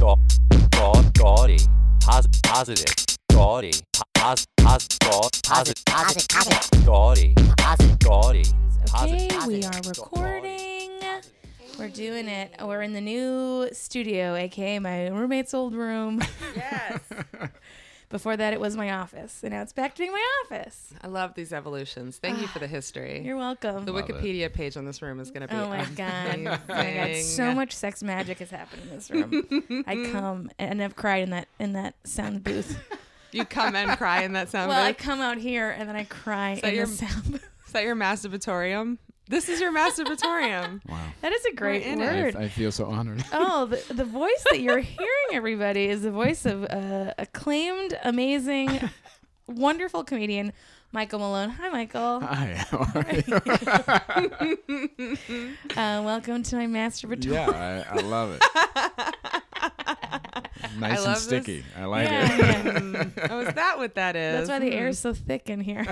Ga- ga- gaudy. Positive. Gaudy. Po- pos- pos- ga- Positive, positive, Gaudy. Gaudy. Okay, we are recording. We're doing it. We're in the new studio, aka my roommate's old room. Yes. Before that, it was my office, and now it's back to being my office. I love these evolutions. Thank you for the history. You're welcome. the Wikipedia page on this room is going to be. Oh my god! Oh my god! amazing. So much sex magic has happened in this room. I come and I've cried in that in that sound booth. You come and cry in that sound Well, I booth. come out here and then I cry that in your- the sound booth. Is that your masturbatorium? This is your masturbatorium. Wow. That is a great in word. I, I feel so honored. Oh, the, the voice that you're hearing, everybody, is the voice of uh, acclaimed, amazing, wonderful comedian Michael Malone. Hi, Michael. Hi, how are you? Uh, welcome to my masturbatorium. yeah, I, I love it. nice love and this. sticky. I like Yeah, it. yeah. Oh, is that what that is? That's why the air is so thick in here.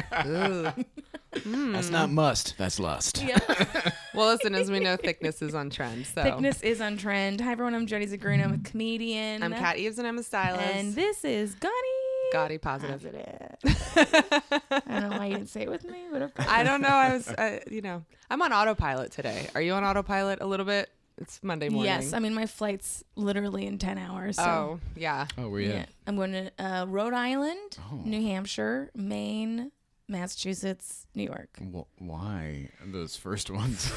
Ooh. That's not must. That's lust. yeah. Well, listen, as we know, thickness is on trend. So Thickness is on trend. Hi, everyone. I'm Jody Zagrino. I'm a comedian. I'm Kat Eves and I'm a stylist. And this is Gaudy. Gaudy positive. Positive. I don't know why you didn't say it with me, but okay. I don't know. I was, uh, you know, I'm on autopilot today. Are you on autopilot a little bit? It's Monday morning. Yes, I mean my flight's literally in ten hours. So. oh, yeah. Oh, we Yeah, I'm going to uh, Rhode Island, Oh. New Hampshire, Maine, Massachusetts, New York. Wh- why those first ones?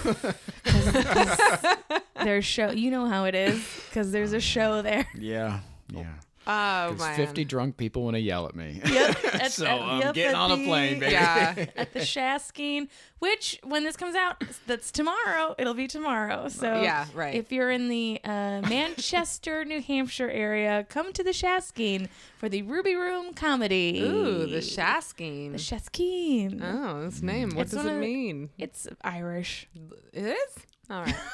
There's show. You know how it is because there's a show there. yeah, yeah. Oh, 'Cause man. 50 drunk people want to yell at me. Yep. At, so at- I'm yep, getting at on a plane, baby. Yeah. At the Shaskeen, which when this comes out, that's tomorrow. It'll be tomorrow. So Yeah, right. If you're in the uh, Manchester, New Hampshire area, come to the Shaskeen for the Ruby Room comedy. Ooh, the Shaskeen. The Shaskeen. oh, this name. What It's does one it of the- mean? It's Irish. It is? All right.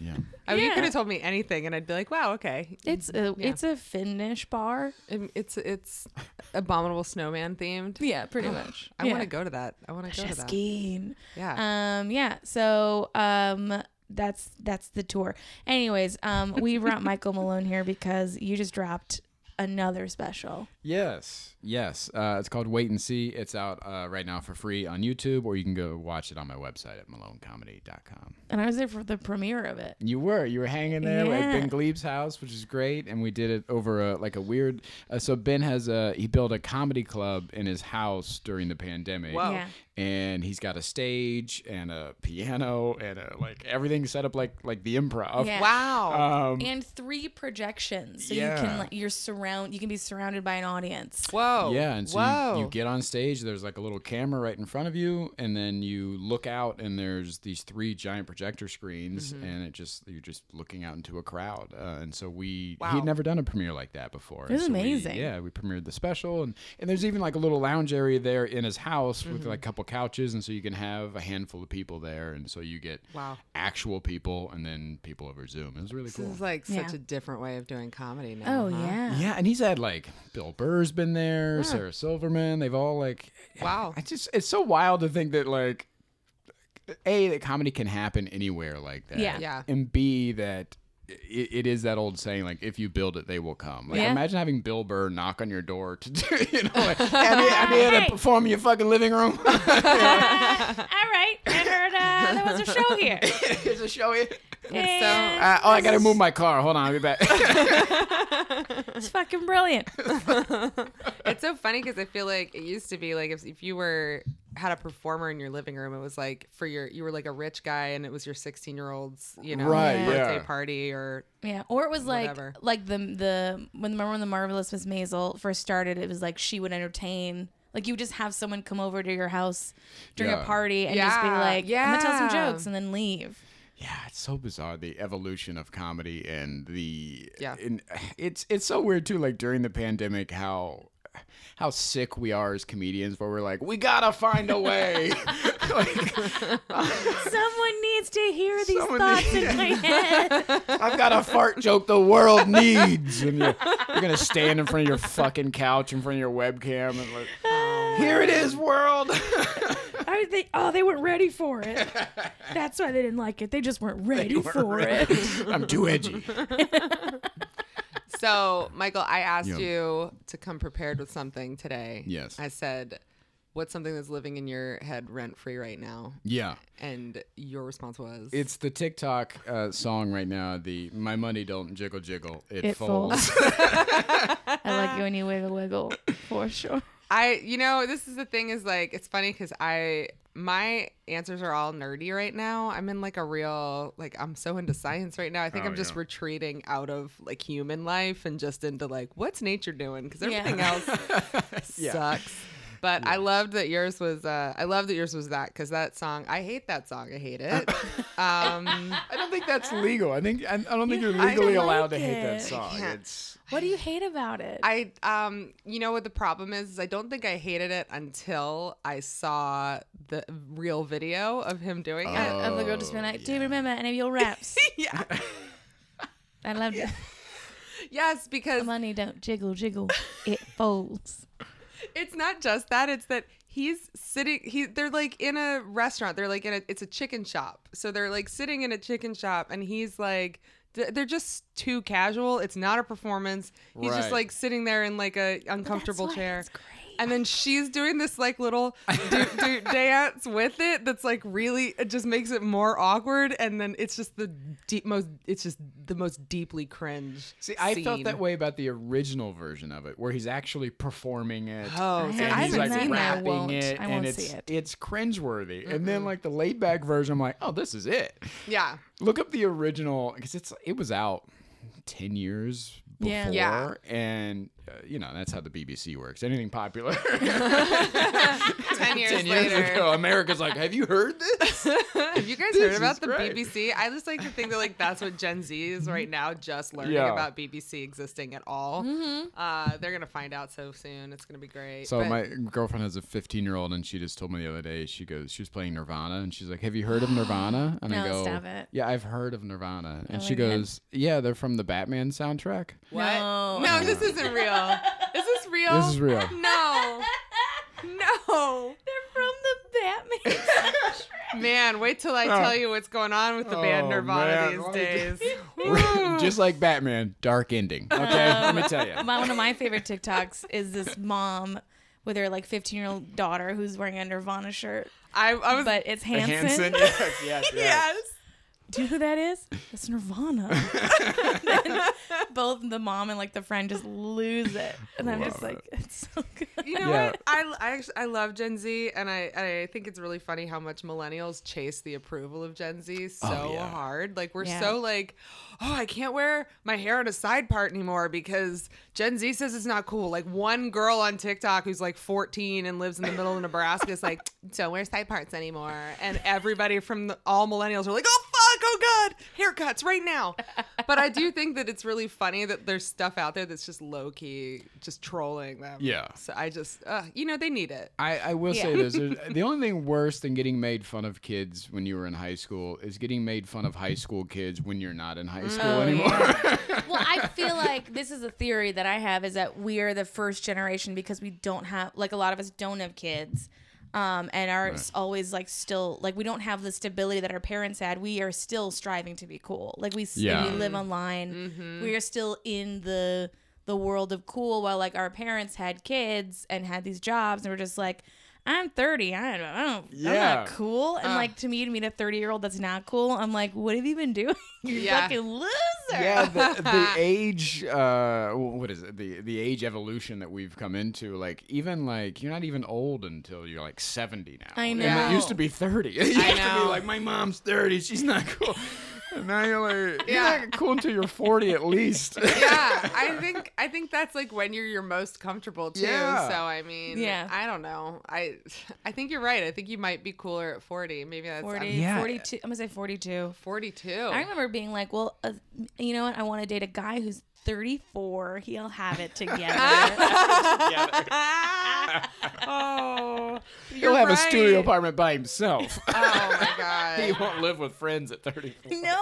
Yeah. I mean, you could have told me anything, and I'd be like, "Wow, okay." It's a Yeah. it's a Finnish bar. Um, It's it's abominable snowman themed. Yeah, pretty much. I yeah. want to go to that. I want to go to that. Shaskeen. Yeah. Um, yeah. So um, that's that's the tour. Anyways, um, we brought Michael Malone here because you just dropped another special. Yes, yes. Uh, it's called Wait and See. It's out uh, right now for free on YouTube, or you can go watch it on my website at malonecomedy.com. And I was there for the premiere of it. You were, you were hanging there Yeah. at Ben Gleib's house, which is great, and we did it over a like a weird. Uh, so Ben has a he built a comedy club in his house during the pandemic, Whoa. Yeah. and he's got a stage and a piano and a, like everything set up like like the improv. Yeah. wow. Um, And three projections, so you can like you're surround you can be surrounded by an audience. Whoa. Yeah, and so Whoa. you, you get on stage. There's like a little camera right in front of you, and then you look out, and there's these three giant projector screens, Mm-hmm. and it just you're just looking out into a crowd. Uh, and so we Wow. he'd never done a premiere like that before. It was and so we- amazing. yeah, we premiered the special, and and there's even like a little lounge area there in his house Mm-hmm. with like a couple couches, and so you can have a handful of people there, and so you get Wow. actual people, and then people over Zoom. It was really This cool. is like such a different way of doing comedy now. Oh huh? yeah. Yeah, and he's had like Bill Burr's been there, Sarah Silverman. They've all like, Wow. I just it's so wild to think that like, a that comedy can happen anywhere like that. Yeah. Yeah. and b that. It, it is that old saying, like if you build it, they will come. Like Yeah. imagine having Bill Burr knock on your door to do, you know, like, have you, have you had Hey. to perform in your fucking living room? All right, I heard uh, there was a show here. There's a show here. Hey, so- Uh, oh, I gotta move my car. Hold on, I'll be back. it's fucking brilliant. It's so funny because I feel like it used to be like if, if you were had a performer in your living room, it was like for your you were like a rich guy and it was your 16 year old's you know Right, birthday yeah. party or Yeah, or it was like Whatever. like the the when remember when the marvelous Miss Maisel first started, it was like she would entertain. Like you would just have someone come over to your house during a party and just be like, Yeah, like, "I'm gonna tell some jokes" and then leave. Yeah, it's so bizarre the evolution of comedy and the Yeah. and it's it's so weird too. Like during the pandemic, how how sick we are as comedians, where we're like, we gotta find a way. like, Someone needs to hear these thoughts needs- in my head. I've got a fart joke the world needs, and you're, you're gonna stand in front of your fucking couch in front of your webcam and like, oh. here it is, world. I think, oh, they weren't ready for it. That's why they didn't like it. They just weren't ready for it. I'm too edgy. So, Michael, I asked Yeah. you to come prepared with something today. Yes. I said, "What's something that's living in your head rent free right now?" Yeah. And your response was, It's the TikTok uh, song right now. The "My money don't jiggle jiggle, it, It folds." folds. I like it when you wiggle wiggle for sure. I, you know, this is the thing is like, it's funny because I, my answers are all nerdy right now. I'm in like a real, like, I'm so into science right now. I think Oh, I'm just yeah. retreating out of like human life and just into like, what's nature doing? Because Yeah. everything else Yeah. sucks. But I loved that yours was, uh, I love that yours was that because that song, I hate that song. I hate it. um, I don't think that's legal. I think I, I don't think you're legally like allowed to hate that song. can't. It's What do you hate about it? I um you know what the problem is, is I don't think I hated it until I saw the real video of him doing it. Uh, of the girl just being like, do you remember any of your raps? yeah. I loved it. Yes, because Money don't jiggle jiggle, it folds. It's not just that, it's that he's sitting he they're like in a restaurant. They're like in a it's a chicken shop. So they're like sitting in a chicken shop and he's like they're just too casual. It's not a performance. He's just like sitting there in like a uncomfortable That's why chair. It's great. And then she's doing this like little do, do dance with it that's like really it just makes it more awkward and then it's just the deep most it's just the most deeply cringe. See, I felt that way about the original version of it, where he's actually performing it. Oh, I see, he's like that. I rapping won't. it, I and won't it's see it. it's cringeworthy. And then like the laid back version, I'm like, oh, this is it. Yeah. Look up the original because it's it was out ten years before, Yeah. Yeah. and uh, you know that's how the BBC works. Anything popular, Ten years ten years later. ago, America's like, have you heard this? Have you guys This heard is about the great. BBC? I just like to think that like that's what Gen Z is right now, just learning Yeah. about BBC existing at all. Uh, they're gonna find out so soon. It's gonna be great. So But- my girlfriend has a 15 year old, and she just told me the other day. She goes, she was playing Nirvana, and she's like, "Have you heard of Nirvana?" And I No, go, stop it. "Yeah, I've heard of Nirvana." And Oh she my God. goes, "Yeah, they're from the Batman soundtrack." what? No. No, this isn't real. Is this real? This is real. No. No. They're from the Batman. Man, wait till I Oh. tell you what's going on with the band Oh, Nirvana man. these days. just like Batman, dark ending. Okay, um, let me tell you. my, one of my favorite TikToks is this mom with her like 15 year old daughter who's wearing a Nirvana shirt, I, I was but it's Hanson. yes, yes, yes. yes. Do you know who that is? It's Nirvana. Then both the mom and like the friend just lose it, and I'm just Love like, it's so good. You know Yeah. what? I, I, actually, I love Gen Z, and I, I think it's really funny how much millennials chase the approval of Gen Z so Oh, yeah. hard. Like, we're Yeah. so like, oh, I can't wear my hair on a side part anymore because Gen Z says it's not cool. Like, one girl on TikTok who's like 14 and lives in the middle of Nebraska is like, don't wear side parts anymore. And everybody from the, all millennials are like, oh, fuck, oh, God, haircuts right now. But I do think that it's really funny that there's stuff out there that's just low key, just trolling them. Yeah. So I just, uh, you know, they need it. I, I will say this: the only thing worse than getting made fun of kids when you were in high school is getting made fun of high school kids when you're not in high school Oh, anymore. well, I feel like this is a theory that I have is that we are the first generation because we don't have like a lot of us don't have kids. Um, and are s- always like still like we don't have the stability that our parents had. We are still striving to be cool. Like we Yeah. we live online. We are still in the the world of cool while like our parents had kids and had these jobs and we're just like I'm 30. I don't, I don't, I'm not cool. And like to me, to meet a 30 year old that's not cool, I'm like, what have you been doing? You Yeah. fucking loser. yeah, the, the age, uh, what is it? The the age evolution that we've come into, like even like you're not even old until you're like 70 now. I And know. it used to be 30. It used to know. be like my mom's 30. She's not cool. And now you're like, Yeah. you're not cool until you're 40 at least. yeah, I think I think that's like when you're your most comfortable too. Yeah. So I mean, Yeah. I don't know. I I think you're right. I think you might be cooler at 40. Maybe that's 40, I'm Yeah. 42. I'm gonna say 42. 42. I remember being like, well, uh, you know what? I want to date a guy who's 34. He'll have it together. oh, He'll you're have a studio apartment by himself. Oh my god, he won't live with friends at 34. no.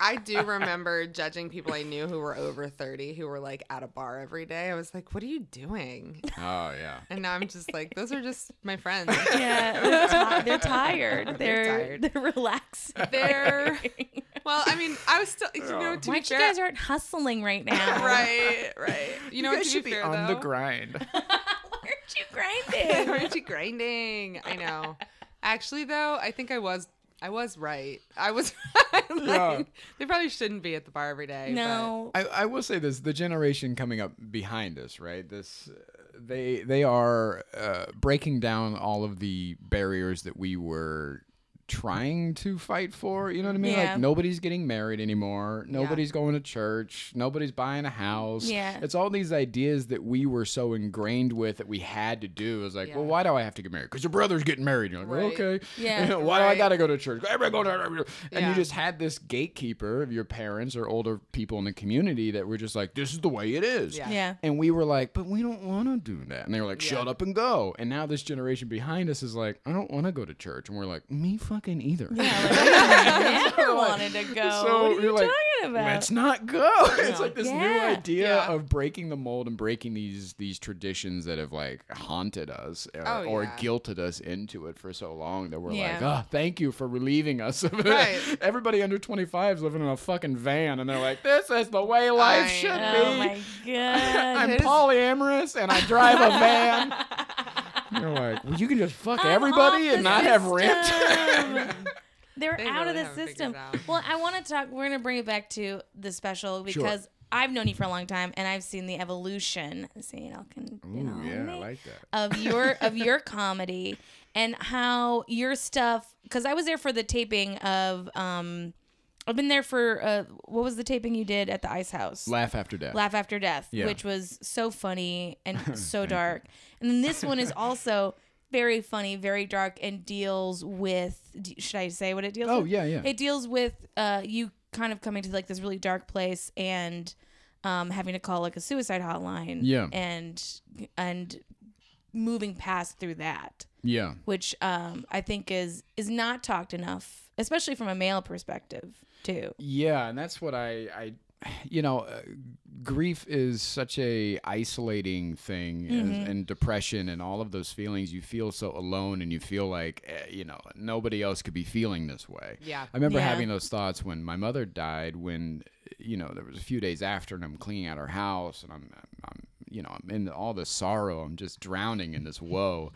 I do remember judging people I knew who were over 30 who were like at a bar every day. I was like, "What are you doing?" Oh, yeah. And now I'm just like, "Those are just my friends." Yeah, they're, ti- they're tired. They're They're they're, relaxed. They're Well, I mean, I was still, you know, oh. to Why be you guys aren't hustling right now? right, right. You know, you what, guys to should be be fair, on the grind. Why aren't you grinding? Aren't you grinding? I know. Actually, though, I think I was. I was right. I was. like, Yeah. They probably shouldn't be at the bar every day. no. I, I will say this: the generation coming up behind us, right? This, uh, they they are uh, breaking down all of the barriers that we were trying to fight for. You know what I mean? Yeah. Like nobody's getting married anymore. Nobody's going to church. Nobody's buying a house. Yeah. It's all these ideas that we were so ingrained with that we had to do. It's like, Yeah. well, why do I have to get married? Because your brother's getting married. You're like, well, Right. okay. Yeah. why do I got to go to church? Everybody go to and you just had this gatekeeper of your parents or older people in the community that were just like, this is the way it is. Yeah. Yeah. And we were like, but we don't want to do that. And they were like, Yeah. shut up and go. And now this generation behind us is like, I don't want to go to church. And we're like, me fucking either. Yeah, like, I never wanted to go. So what are you like, talking about? Let's not go. it's like this new idea Yeah. of breaking the mold and breaking these these traditions that have like haunted us uh, Oh, or guilted us into it for so long that we're like, Yeah. oh, thank you for relieving us of it. Right. Everybody under 25 is living in a fucking van and they're like, this is the way life I should oh be. my god. I'm polyamorous and I drive a van. You're like, well, you can just fuck I'm everybody and the not have rent. They're They out of the haven't figured system. it out. Well, I want to talk. We're going to bring it back to the special because I've known you for a long time, and I've seen the evolution. See, you know, can you know, Ooh, yeah, I me? like that. of your of your comedy and how your stuff. Because I was there for the taping of. um I've been there for uh, what was the taping you did at the Ice House? Laugh after death. Laugh After Death, Yeah. which was so funny and so dark. And then this one is also very funny, very dark, and deals with. Should I say what it deals Oh, with? yeah, yeah. It deals with uh, you kind of coming to like this really dark place and um, having to call like a suicide hotline. Yeah. And and moving past through that, yeah. which um, I think is is not talked enough, especially from a male perspective too. Yeah, and that's what I, I you know, uh, grief is such a isolating thing, as, and depression and all of those feelings. You feel so alone, and you feel like eh, you know nobody else could be feeling this way. Yeah. I remember Yeah. having those thoughts when my mother died. When you know there was a few days after, and I'm cleaning out her house, and I'm, I'm you know I'm in all this sorrow. I'm just drowning in this woe,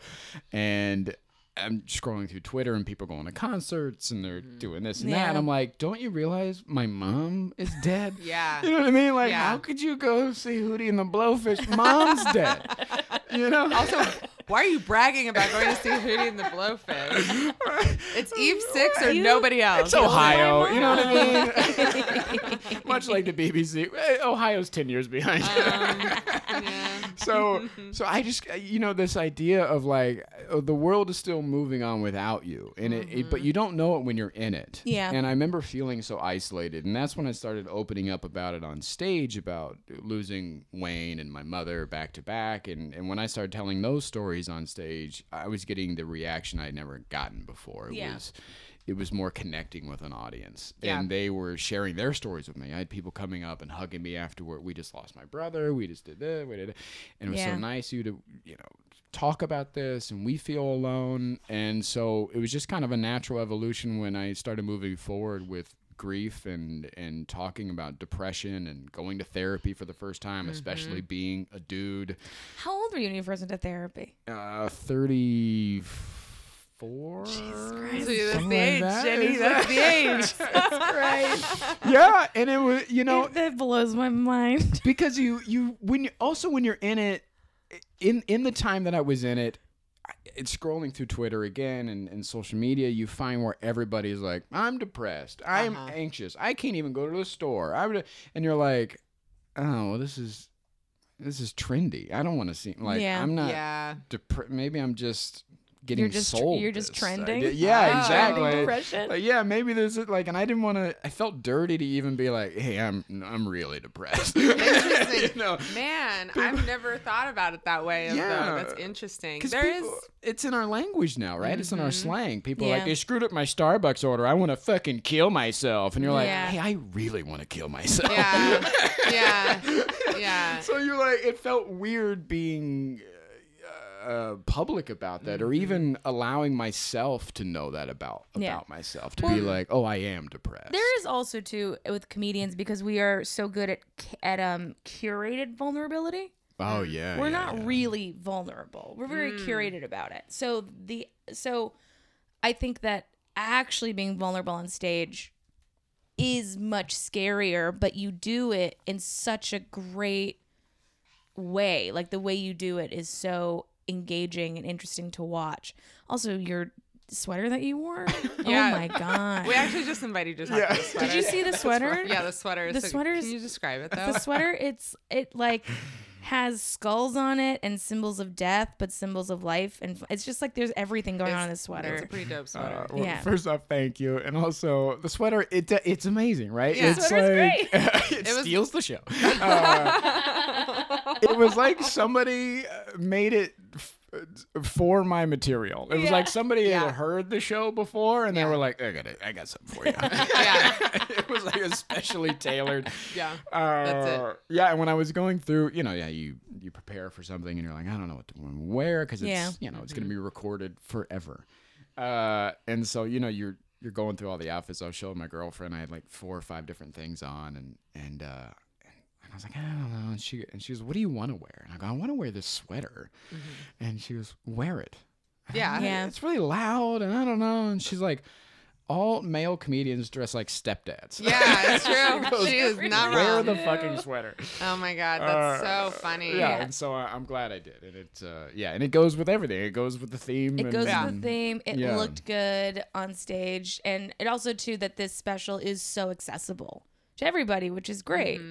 and. I'm scrolling through Twitter and people going to concerts and they're mm-hmm. doing this and that. And I'm like, don't you realize my mom is dead? Yeah. You know what I mean? Like, Yeah. how could you go see Hootie and the Blowfish? Mom's dead. You know? Also, why are you bragging about going to see Hootie and the Blowfish? It's Eve Six or nobody else. it's Ohio. You know what I mean? Much like the BBC. eh, Ohio's 10 years behind. Um, yeah. so so i just uh, you know this idea of like uh, the world is still moving on without you and it, it but you don't know it when you're in it Yeah. and i remember feeling so isolated and that's when i started opening up about it on stage about losing wayne and my mother back to back and and when i started telling those stories on stage i was getting the reaction i'd never gotten before. It Yeah. was it was more connecting with an audience. Yeah. and they were sharing their stories with me. I had people coming up and hugging me afterward. We just lost my brother. We just did this. We did it and it was Yeah. so nice of you to you know talk about this and we feel alone. And so it was just kind of a natural evolution when i started moving forward with grief and and talking about depression and going to therapy for the first time especially being a dude How old were you when you first went to therapy? uh 34 See, that's the age, that. Jenny. That's that- the age. Right. yeah and it was you know that blows my mind. because you you when you also when you're in it in in the time that I was in it I- it's scrolling through Twitter again and, and social media you find where everybody's like I'm depressed I'm Uh-huh. anxious I can't even go to the store I would and you're like oh well, this is this is trendy I don't want to seem like Yeah. I'm not Yeah. depre- maybe I'm just getting You're just sold you're just this trending? idea. yeah Oh. exactly Trending? Like, yeah, maybe there's like, and I didn't want to. I felt dirty to even be like, "Hey, I'm I'm really depressed." Interesting. you know, Man, I've never thought about it that way. Yeah. Yeah. That's interesting. because There is. it's in our language now, right? It's in our mm-hmm. slang. People are Yeah. like, "They screwed up my Starbucks order. I want to fucking kill myself," and you're like, Yeah. "Hey, I really want to kill myself." Yeah. yeah. Yeah. so you're like, it felt weird being. Uh, public about that, Mm-hmm. or even allowing myself to know that about about Yeah. myself, to be like, oh, I am depressed. There is also too with comedians because we are so good at at um curated vulnerability. oh yeah, We're yeah, not yeah. really vulnerable. We're very curated about it. So the so I think that actually being vulnerable on stage is much scarier, but you do it in such a great way. Like the way you do it is so engaging and interesting to watch. Also, your sweater that you wore. Yeah. Oh my god. We actually just invited you to talk about the sweater. Did you see the sweater? Yeah, the sweater. The So sweater Can you describe it though? the sweater it's it like has skulls on it and symbols of death but symbols of life and f- it's just like there's everything going on in this sweater. It's a pretty dope sweater. Uh, well, Yeah. First off, thank you, and also the sweater. It it's amazing, right? Yeah. it's Sweater's like it, was- steals the show. Uh, it was like somebody uh, made it. f- For my material, it was Yeah. like somebody Yeah. had heard the show before, and they were like, "I got it, I got something for you." yeah, it was like especially tailored. yeah. Uh, That's it. Yeah, and when I was going through, you know, yeah, you you prepare for something, and you're like, I don't know what to wear because it's Yeah. you know it's gonna be recorded forever. Uh, and so you know you're you're going through all the outfits. I was showing my girlfriend. I had like four or five different things on, and and uh, and I was like, I don't know. And she and she goes, What do you want to wear? And I go, I want to wear this sweater. And she goes, Wear it. Yeah. Yeah. It's really loud, and I don't know. And she's like. All male comedians dress like stepdads. Yeah, it's true. goes, she is not right. Wear wrong. the fucking sweater. oh my god, that's Uh, so funny. Yeah, and so I, I'm glad I did, and it's uh, yeah, and it goes with everything. It goes with the theme. it and, goes Yeah. with the theme it Yeah. looked good on stage and it also too that this special is so accessible to everybody which is great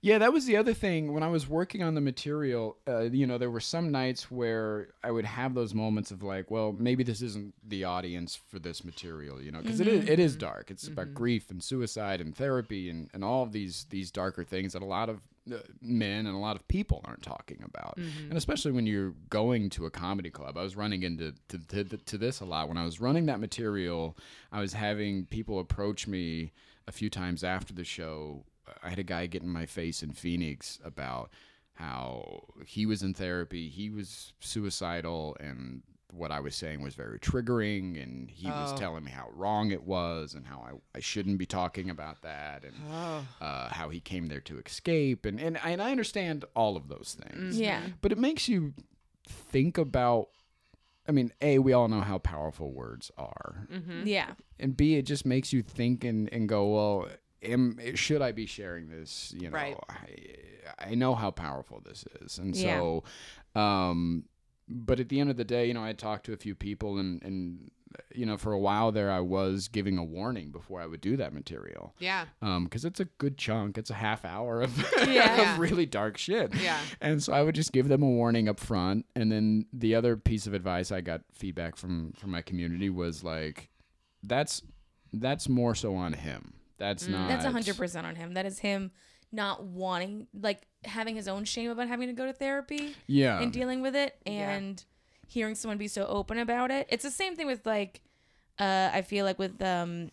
Yeah, that was the other thing. When I was working on the material, uh, you know, there were some nights where I would have those moments of like, well, maybe this isn't the audience for this material, you know, because is it is dark. It's about grief and suicide and therapy and, and all of these these darker things that a lot of uh, men and a lot of people aren't talking about. And especially when you're going to a comedy club. I was running into to, to, to this a lot. When I was running that material, I was having people approach me a few times after the show. I had a guy get in my face in Phoenix about how he was in therapy, he was suicidal, and what I was saying was very triggering, and he was Oh. telling me how wrong it was and how I, I shouldn't be talking about that, and Oh. uh, how he came there to escape, and, and and I understand all of those things, yeah but it makes you think about. I mean, a we all know how powerful words are, yeah. And b it just makes you think and, and go well am should i be sharing this? You know Right. I, I know how powerful this is. And Yeah. so um but at the end of the day you know i talked to a few people and and you know for a while there i was giving a warning before i would do that material Yeah. um because it's a good chunk it's a half hour of, Yeah. Yeah. of really dark shit Yeah. and so I would just give them a warning up front. And then the other piece of advice I got feedback from from my community was like, that's that's more so on him. That's not. that's 100% on him that is him not wanting like having his own shame about having to go to therapy Yeah. and dealing with it and hearing someone be so open about it. It's the same thing with like uh I feel like with um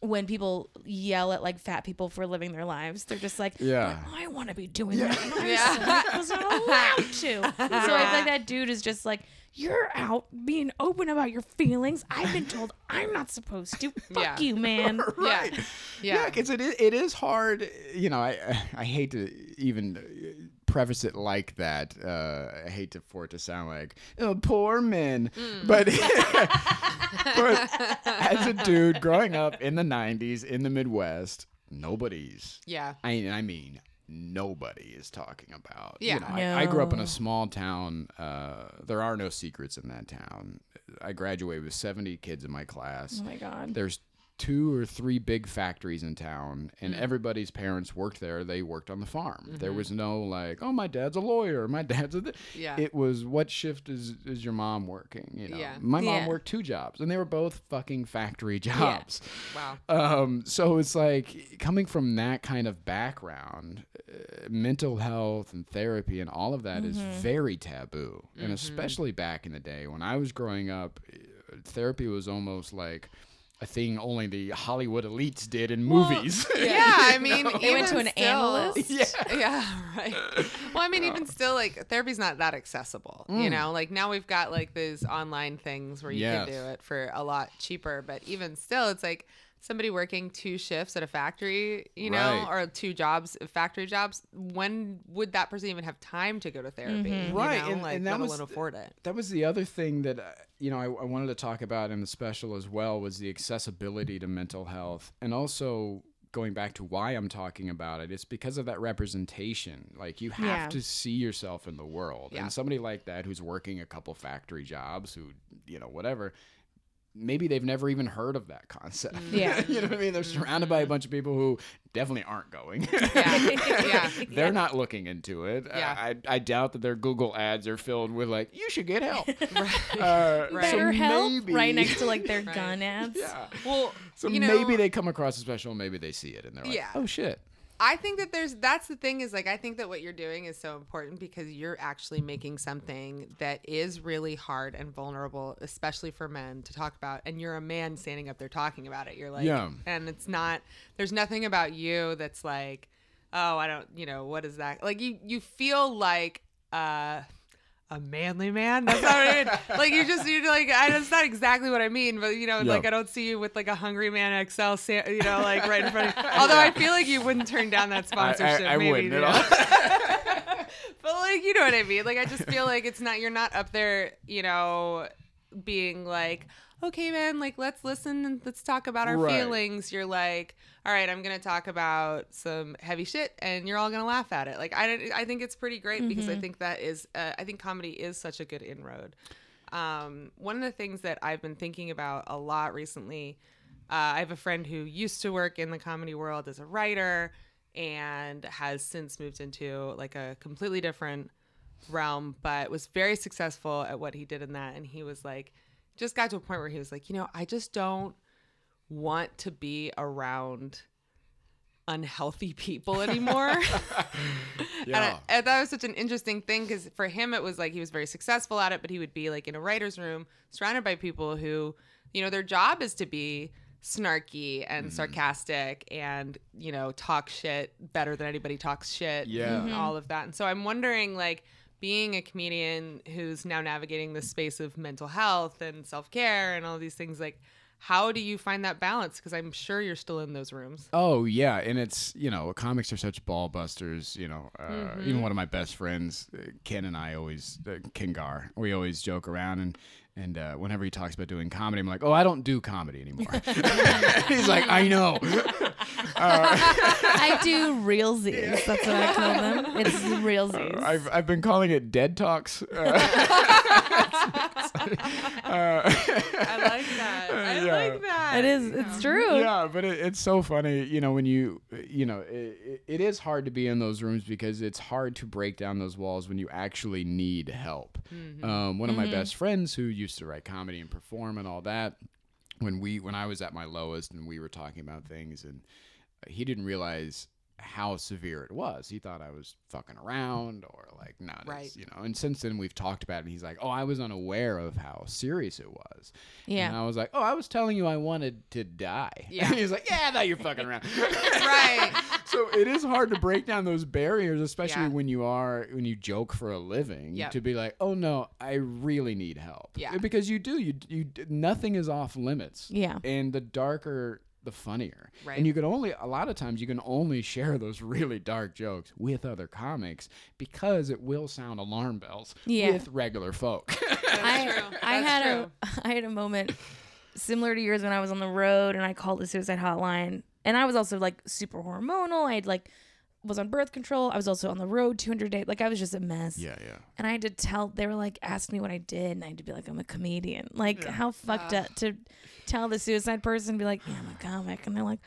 when people yell at like fat people for living their lives, they're just like, Yeah. "But I want to be doing that. And I Yeah. was not allowed to. So I feel like that dude is just like, you're out being open about your feelings. I've been told I'm not supposed to. Fuck Yeah. you, man. right. Yeah. Yeah, Yeah. because it is, it is hard. You know, I I hate to even preface it like that. Uh, I hate to, for it to sound like oh, poor men, but but as a dude growing up in the '90s in the Midwest, nobody's Yeah. I, I mean, nobody is talking about. Yeah. You know, I, I grew up in a small town. Uh, there are no secrets in that town. I graduated with 70 kids in my class. Oh my god. There's two or three big factories in town, and everybody's parents worked there. They worked on the farm. There was no like, oh, my dad's a lawyer. My dad's a. Th-. Yeah. It was what shift is is your mom working? You know, Yeah. my mom Yeah. worked two jobs, and they were both fucking factory jobs. Wow. Um, so it's like coming from that kind of background, uh, mental health and therapy and all of that is very taboo. And especially back in the day when I was growing up, uh, therapy was almost like a thing only the Hollywood elites did in movies. Yeah, I mean, They went to an still- analyst? yeah. Yeah, right. Well, I mean, even still, like therapy's not that accessible. You know, like now we've got like these online things where you Yes. can do it for a lot cheaper. But even still, it's like somebody working two shifts at a factory, you know, Right. or two jobs, factory jobs. When would that person even have time to go to therapy? you Right, know? and- like, and that let was alone afford it. That was the other thing that uh, you know I, I wanted to talk about in the special as well was the accessibility to mental health, and also going back to why I'm talking about it. It's because of that representation. Like you have Yeah. to see yourself in the world, Yeah. and somebody like that who's working a couple factory jobs, who you know whatever. Maybe they've never even heard of that concept. Yeah. you know what I mean? They're surrounded by a bunch of people who definitely aren't going. Yeah, yeah. They're not looking into it. Yeah. I, I doubt that their Google ads are filled with like, you should get help. Uh, Right. so Better help maybe- right next to like their Right. gun ads. Yeah. Well, So you know, maybe they come across a special, maybe they see it and they're like, Yeah. oh shit. I think that there's that's the thing is like I think that what you're doing is so important because you're actually making something that is really hard and vulnerable, especially for men to talk about. And you're a man standing up there talking about it. You're like, Yeah. and it's not. There's nothing about you that's like, oh, I don't, you know, what is that? Like you, you feel like. uh a manly man. That's not what I mean. Like you just you're like I, that's not exactly what I mean, but you know, Yeah. like I don't see you with like a Hungry Man XL, sa- you know, like right in front of. you. Although I feel like you wouldn't turn down that sponsorship. I, I maybe, wouldn't you at know? all. but like you know what I mean. Like I just feel like it's not you're not up there, you know, being like, okay, man, like let's listen and let's talk about our Right. feelings. You're like, all right, I'm gonna talk about some heavy shit, and you're all gonna laugh at it. Like I, I think it's pretty great because I think that is, uh, I think comedy is such a good inroad. Um, one of the things that I've been thinking about a lot recently, uh, I have a friend who used to work in the comedy world as a writer and has since moved into like a completely different realm, but was very successful at what he did in that. And he was like, just got to a point where he was like, you know, I just don't want to be around unhealthy people anymore. And, I, Yeah. and that was such an interesting thing because for him, it was like he was very successful at it, but he would be like in a writer's room surrounded by people who, you know, their job is to be snarky and mm-hmm. sarcastic and, you know, talk shit better than anybody talks shit. Yeah. and All of that. And so I'm wondering, like, being a comedian who's now navigating the space of mental health and self care and all these things, like, how do you find that balance? Because I'm sure you're still in those rooms. Oh yeah, and it's you know comics are such ball busters. You know, uh, Mm-hmm. even one of my best friends, uh, Ken and I always uh, kengar we always joke around and. And uh, whenever he talks about doing comedy, I'm like, "Oh, I don't do comedy anymore." He's like, "I know." I do realsies. That's what I call them. It's realsies. I've I've been calling it dead talks. Uh, I like that. I Yeah. like that. it is. It's true. yeah, but it, it's so funny, you know, when you, you know, it, it, it is hard to be in those rooms because it's hard to break down those walls when you actually need help. Um, one of my best friends who used to write comedy and perform and all that, when we, when I was at my lowest and we were talking about things, and uh, he didn't realize how severe it was. He thought I was fucking around or like, not Right. you know. And since then we've talked about it. And he's like, oh, I was unaware of how serious it was. Yeah. And I was like, oh, I was telling you I wanted to die. Yeah. And he's like, yeah, I thought you're fucking around. right. So it is hard to break down those barriers, especially Yeah. when you are when you joke for a living. Yep. To be like, oh no, I really need help. Yeah. Because you do. You you nothing is off limits. Yeah. And the darker. The funnier, Right. and you can only a lot of times you can only share those really dark jokes with other comics because it will sound alarm bells Yeah. with regular folk. I true. I That's had true. a I had a moment similar to yours when I was on the road and I called the suicide hotline. And I was also like super hormonal. I had like was on birth control. I was also on the road 200 days. Like I was just a mess. yeah, yeah. And I had to tell they were like ask me what I did and I had to be like I'm a comedian. Like how fucked up to tell the suicide person be like, "Yeah, I'm a comic." And they're like,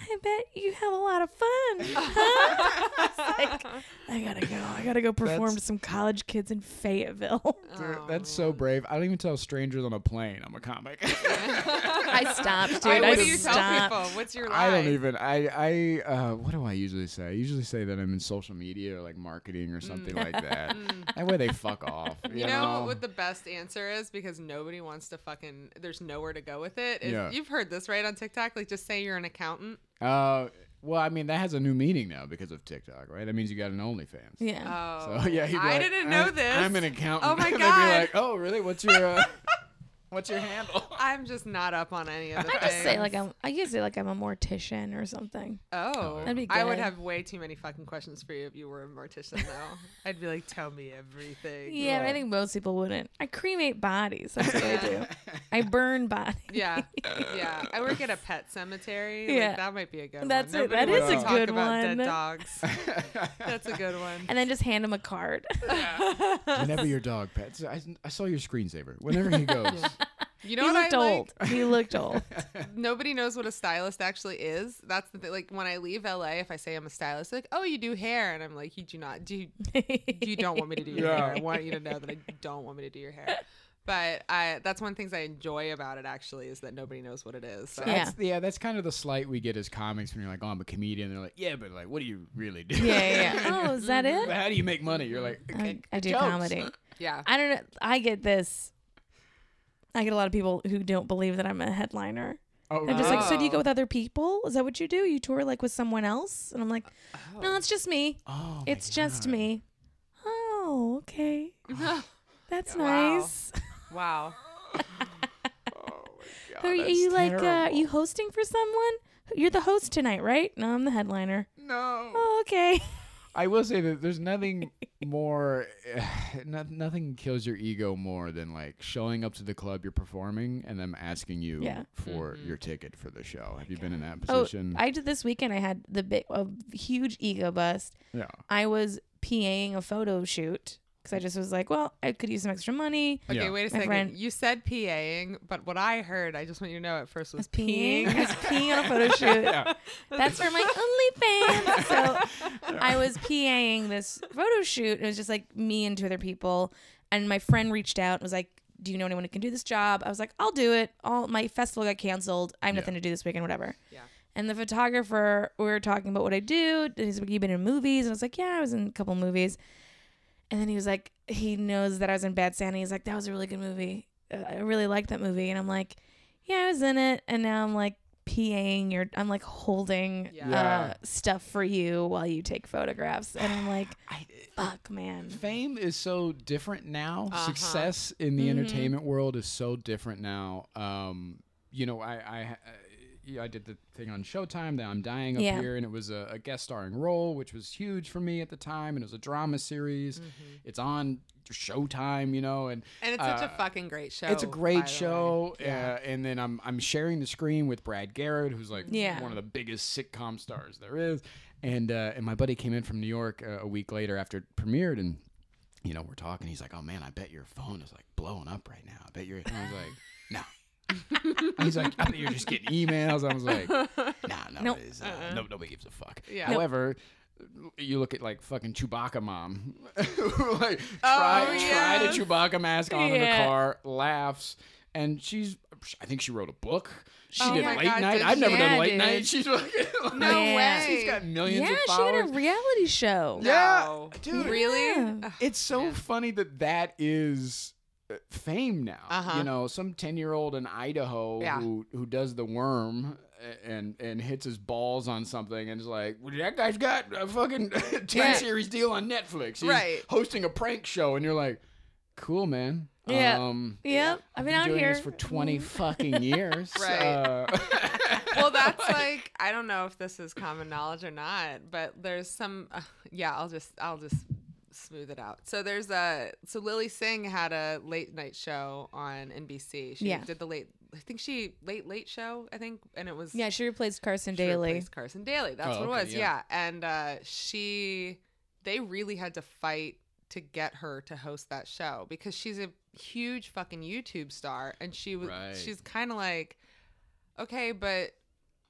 "I bet you have a lot of fun." Huh? Like, I got to go. I got to go perform That's- to some college kids in Fayetteville. Dude, that's so brave. I don't even tell strangers on a plane I'm a comic. I I stopped, dude. Wait, I what do you tell stopped. people? What's your lie? I don't even. I. I. Uh, what do I usually say? I usually say that I'm in social media or like marketing or something like that. that way they fuck off. You, You know what the best answer is because nobody wants to fucking. There's nowhere to go with it. Is- Yeah. You've heard this right on TikTok. Like just say you're an accountant. Uh, well, I mean that has a new meaning now because of TikTok, right? That means you got an OnlyFans. Yeah. Oh, So yeah, he'd be I like, didn't know "I'm- this. I'm an accountant. Oh my And they'd God. be like, oh really? What's your uh, what's your handle? I'm just not up on any of the I just say like I'm. I just say like I'm a mortician or something. Oh, oh, That'd be I would good. have way too many fucking questions for you if you were a mortician, though. I'd be like, tell me everything. Yeah, but I think most people wouldn't. I cremate bodies. That's what I do. I burn bodies. Yeah, yeah. I work at a pet cemetery. Yeah. Like, that might be a good That's one. it. That Nobody is a wants to talk good about one. Dead dogs. That's a good one. And then just hand them a card. Whenever your dog pets, I, I saw your screensaver. Whenever he goes, You know he what looked I old. He looked old. Nobody knows what a stylist actually is. That's the thing. Like when I leave LA, if I say I'm a stylist, like, oh, you do hair, and I'm like, you do not. Do you, you don't want me to do your Yeah. hair? I want you to know that I don't want me to do your hair. But I, that's one of the things I enjoy about it actually is that nobody knows what it is. So Yeah. that's, yeah, that's kind of the slight we get as comics when you're like, oh, I'm a comedian. They're like, yeah, but like, what do you really do? Yeah, yeah. yeah. Oh, is that it? How do you make money? You're like, I, I do jokes. comedy. yeah. I don't know. I get this. I get a lot of people who don't believe that I'm a headliner. oh, They're just like, so do you Oh. go with other people? Is that what you do? You tour like with someone else? And I'm like, Oh. no, it's just me. oh, it's just God. me. Oh, okay. That's Wow. nice. Wow. Oh, my Who are you, are you like? Uh, are you hosting for someone? You're the host tonight, right? No, I'm the headliner. No. Oh, okay. I will say that there's nothing more, no, nothing kills your ego more than like showing up to the club you're performing and them asking you Yeah. for Mhm. your ticket for the show. Have you been in that position? Oh, position? I did this weekend. I had the big, a huge ego bust. yeah. I was PAing a photo shoot because I just was like, well, I could use some extra money. Okay, Yeah. wait a My second. friend- You said PAing, but what I heard, I just want you to know at first I was was peeing. I was peeing on a photo shoot. Yeah. That's for my OnlyFans. So I was PAing this photo shoot. It was just like me and two other people. And my friend reached out and was like, Do you know anyone who can do this job? I was like, I'll do it. All my festival got canceled. I have Yeah. nothing to do this weekend, whatever. Yeah. And the photographer, we were talking about what I do. And he's like, You've been in movies? And I was like, Yeah, I was in a couple movies. And then he was like, He knows that I was in Bad Santa. He's like, That was a really good movie. Uh, I really liked that movie. And I'm like, Yeah, I was in it. And now I'm like, PAing your, I'm like holding Yeah. Yeah. uh, stuff for you while you take photographs. And I'm like, I, fuck, man. fame is so different now. Uh-huh. Success in the Mhm. entertainment world is so different now. Um, you know, I, I, I, yeah, I did the thing on Showtime that I'm dying up Yeah. here, and it was a, a guest starring role, which was huge for me at the time, and it was a drama series. It's on Showtime, you know, and And it's such Uh, a fucking great show. it's a great show. Yeah. uh, and then I'm I'm sharing the screen with Brad Garrett, who's like Yeah. one of the biggest sitcom stars there is, and uh, and my buddy came in from New York uh, a week later after it premiered, and you know we're talking. He's like, "Oh man, I bet your phone is like blowing up right now. I bet you're." And I was like. He's like, "I bet you're just getting emails." I was like, "Nah, no, Nope. it is, uh, no, nobody gives a fuck." Yeah. However. You look at like fucking Chewbacca mom, who like Oh, try try yes. the Chewbacca mask on in the car, laughs, and she's I think she wrote a book. She Oh did my late God, night. did I've never she? done Yeah, late dude. night. She's like, No Yeah. way. She's got millions yeah, of she had a reality show. Yeah, No. dude. Really? Yeah. It's so Yeah. funny that that is fame now. Uh-huh. You know, some ten year old in Idaho Yeah. who who does the worm and and hits his balls on something and is like, well, that guy's got a fucking ten Yeah. series deal on Netflix. He's Right. hosting a prank show, and you're like, cool, man. Yeah. Um, Yep. I've been been out doing here this for 20 fucking years. Right. Uh, well, that's like I don't know if this is common knowledge or not, but there's some. Uh, yeah, I'll just I'll just smooth it out. So there's a so Lilly Singh had a late night show on NBC. She Yeah. did the late. I think she late late show. I think, and it was Yeah, she replaced Carson she Daly. replaced Carson Daly. That's Oh, what it was. yeah. Yeah. And uh, she, they really had to fight to get her to host that show because she's a huge fucking YouTube star, and she was, Right. she's kind of like, okay, but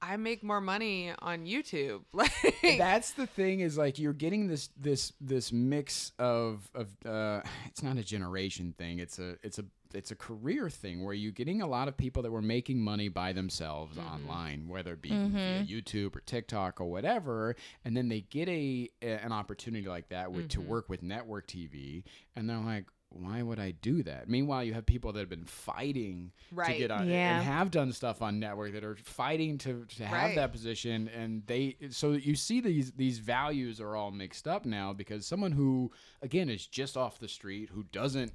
I make more money on YouTube. Like that's the thing is like you're getting this this this mix of of uh it's not a generation thing. It's a it's a it's a career thing where you're getting a lot of people that were making money by themselves mm-hmm. online whether it be mm-hmm. via YouTube or TikTok or whatever. And then they get a, a an opportunity like that with to mm-hmm. work with network TV and they're like why would I do that? Meanwhile, you have people that have been fighting to get on Yeah. and have done stuff on network that are fighting to, to have Right. that position and they so you see these these values are all mixed up now because someone who again is just off the street who doesn't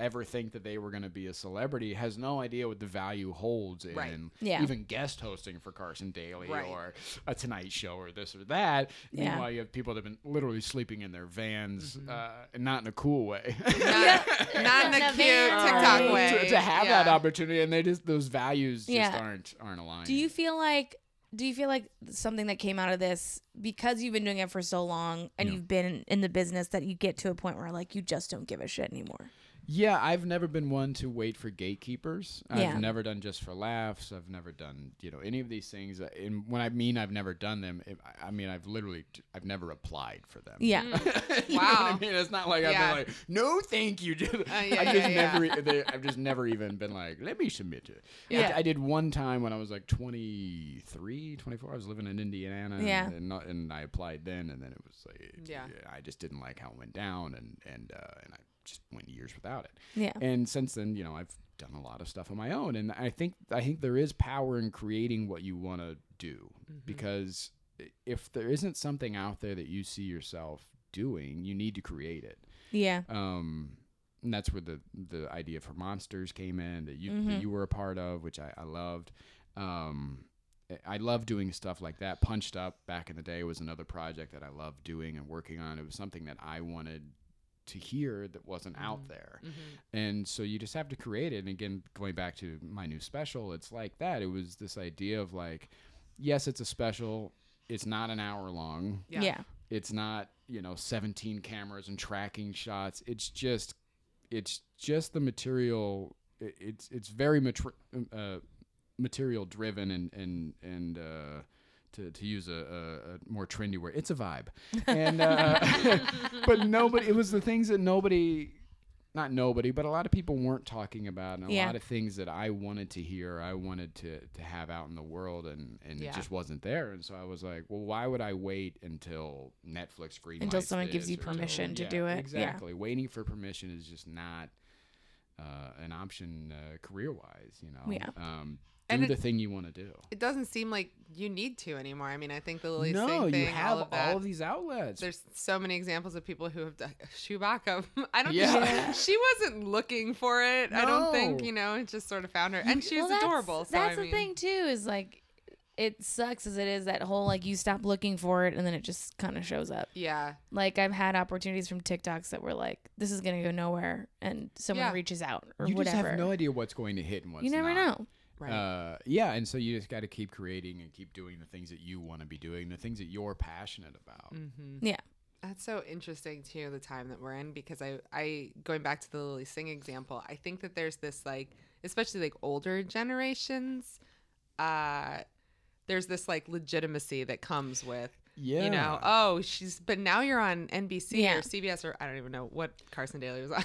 ever think that they were going to be a celebrity has no idea what the value holds in Right. Yeah. even guest hosting for Carson Daly Right. or a Tonight Show or this or that. Yeah. Meanwhile, you have people that have been literally sleeping in their vans, uh, and not in a cool way. not, not in a cute TikTok Right. way. to, to have Yeah. that opportunity, and they just those values just Yeah. aren't aren't aligned. Do you feel like do you feel like something that came out of this because you've been doing it for so long and Yeah. you've been in the business that you get to a point where like you just don't give a shit anymore? Yeah, I've never been one to wait for gatekeepers. Yeah. I've never done just for laughs. I've never done you know any of these things. Uh, And when I mean I've never done them, it, I- I mean I've literally I've never applied for them. Yeah. You know what I mean? It's not like I've been like, no, thank you. Uh, yeah, I yeah, just yeah. never, they, I've just never even been like, let me submit to it. Yeah. I, I did one time when I was like 23, 24. I was living in Indiana. and- Yeah. And, not, and I applied then, and then it was like, Yeah. I just didn't like how it went down, and and uh, and I just went years without it. Yeah. And since then, you know, I've done a lot of stuff on my own, and I think I think there is power in creating what you want to do because if there isn't something out there that you see yourself doing, you need to create it. Yeah. Um, and that's where the the idea for monsters came in that you Mhm. that you were a part of, which I, I loved. Um, I- I love doing stuff like that. Punched Up back in the day was another project that I loved doing and working on. It was something that I wanted to hear that wasn't out there. And so you just have to create it. And again, going back to my new special, it's like that. It was this idea of like, yes, it's a special. It's not an hour long. Yeah. Yeah. It's not, you know, 17 cameras and tracking shots. It's just it's just the material it's it's very matri- uh, material driven and and and uh to, to use a, a, a more trendy word, it's a vibe, and uh, but nobody. It was the things that nobody, not nobody, but a lot of people weren't talking about, and a Yeah. lot of things that I wanted to hear, I wanted to to have out in the world, and and Yeah. it just wasn't there. And so I was like, well, why would I wait until Netflix green Until someone gives you this or until- permission to yeah, do it. Yeah. Exactly. Waiting for permission is just not uh, an option uh, career wise. You know. Yeah. Um, do And it- the thing you want to do. It doesn't seem like you need to anymore. I mean, I think the Lilly no, Singh thing, you have all of that. these outlets. there's so many examples of people who have done Chewbacca. I don't Yeah. think she, she wasn't looking for it. I don't think, you know, it just sort of found her. And she was Well, that's- adorable. So that's I the thing too. Is like, it sucks as it is that whole like you stop looking for it and then it just kind of shows up. Yeah. Like I've had opportunities from TikToks that were like, this is gonna go nowhere, and someone Yeah. reaches out or you whatever. just have no idea what's going to hit and what's you never not. know. Right. Uh, yeah, and so you just got to keep creating and keep doing the things that you want to be doing, the things that you're passionate about. mm-hmm. Yeah. That's so interesting too, the time that we're in, because I, I going back to the Lilly Singh example, I think that there's this like, especially like older generations, uh, there's this like legitimacy that comes with, Yeah, you know, oh, she's, but now you're on NBC Yeah. or CBS or I don't even know what Carson Daly was on.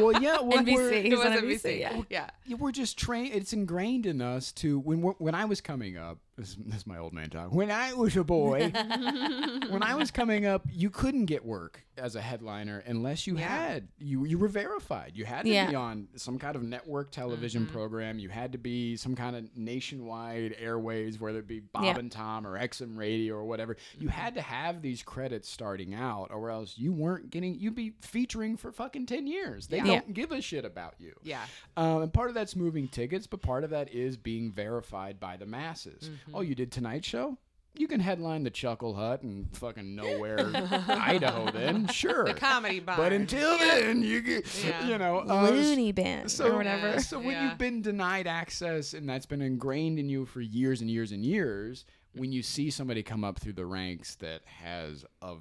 well, yeah, well, NBC. we're- it was NBC. NBC, yeah. yeah. Yeah, we're just trained. It's ingrained in us to when we're, when I was coming up. This, this is my old man talk. When I was a boy, when I was coming up, you couldn't get work as a headliner unless you Yeah. had you you were verified. You had to Yeah. be on some kind of network television Mm-hmm. program. You had to be some kind of nationwide airways, whether it be Bob Yeah. and Tom or XM Radio or whatever. You had to have these credits starting out, or else you weren't getting. You'd be featuring for fucking ten years. They don't give a shit about you. Yeah. Um, and part of that's moving tickets, but part of that is being verified by the masses. Mm-hmm. Oh, you did Tonight Show? You can headline the Chuckle Hut and fucking nowhere, Idaho. Then sure, The comedy bar. but until then, you get, Yeah. you know, uh, Looney Bin so or whatever. Yeah. So when Yeah. you've been denied access and that's been ingrained in you for years and years and years, when you see somebody come up through the ranks that has a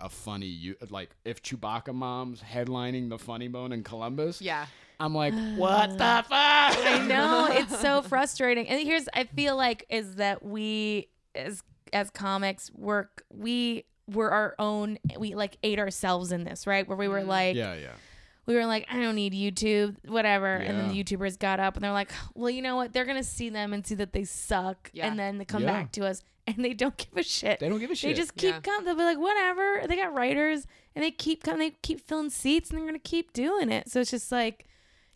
a funny you like if Chewbacca mom's headlining the Funny Bone in Columbus, Yeah. I'm like, what the fuck? I know it's so frustrating. And here's I feel like is that we as as comics work we were our own we like ate ourselves in this, right? Where we were mm. like Yeah, yeah. we were like, I don't need YouTube, whatever. And then the YouTubers got up and they're like, well, you know what? They're gonna see them and see that they suck, Yeah. and then they come Yeah. back to us and they don't give a shit. They don't give a shit. They just keep Yeah. coming. They'll be like, whatever. They got writers and they keep coming. They keep filling seats and they're gonna keep doing it. So it's just like,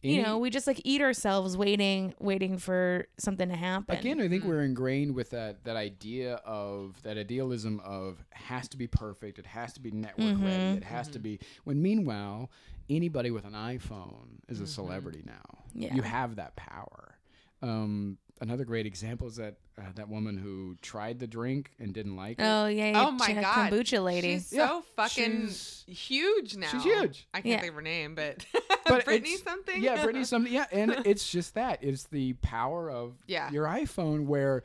you know, we just like eat ourselves waiting, waiting for something to happen. Again, I think we're mm. ingrained with that that idea of that idealism of has to be perfect, it has to be network ready, mm-hmm, it has to mm-hmm. be. When meanwhile, anybody with an iPhone is a mm-hmm. celebrity now. Yeah. You have that power. Um, another great example is that uh, that woman who tried the drink and didn't like it. Oh yeah, yeah Oh my Ch- god, kombucha lady. She's so fucking she's- huge now. she's huge. I can't Yeah. think of her name, but, But Brittany something. Yeah, Brittany something. Yeah, and it's just that. It's the power of Yeah. your iPhone where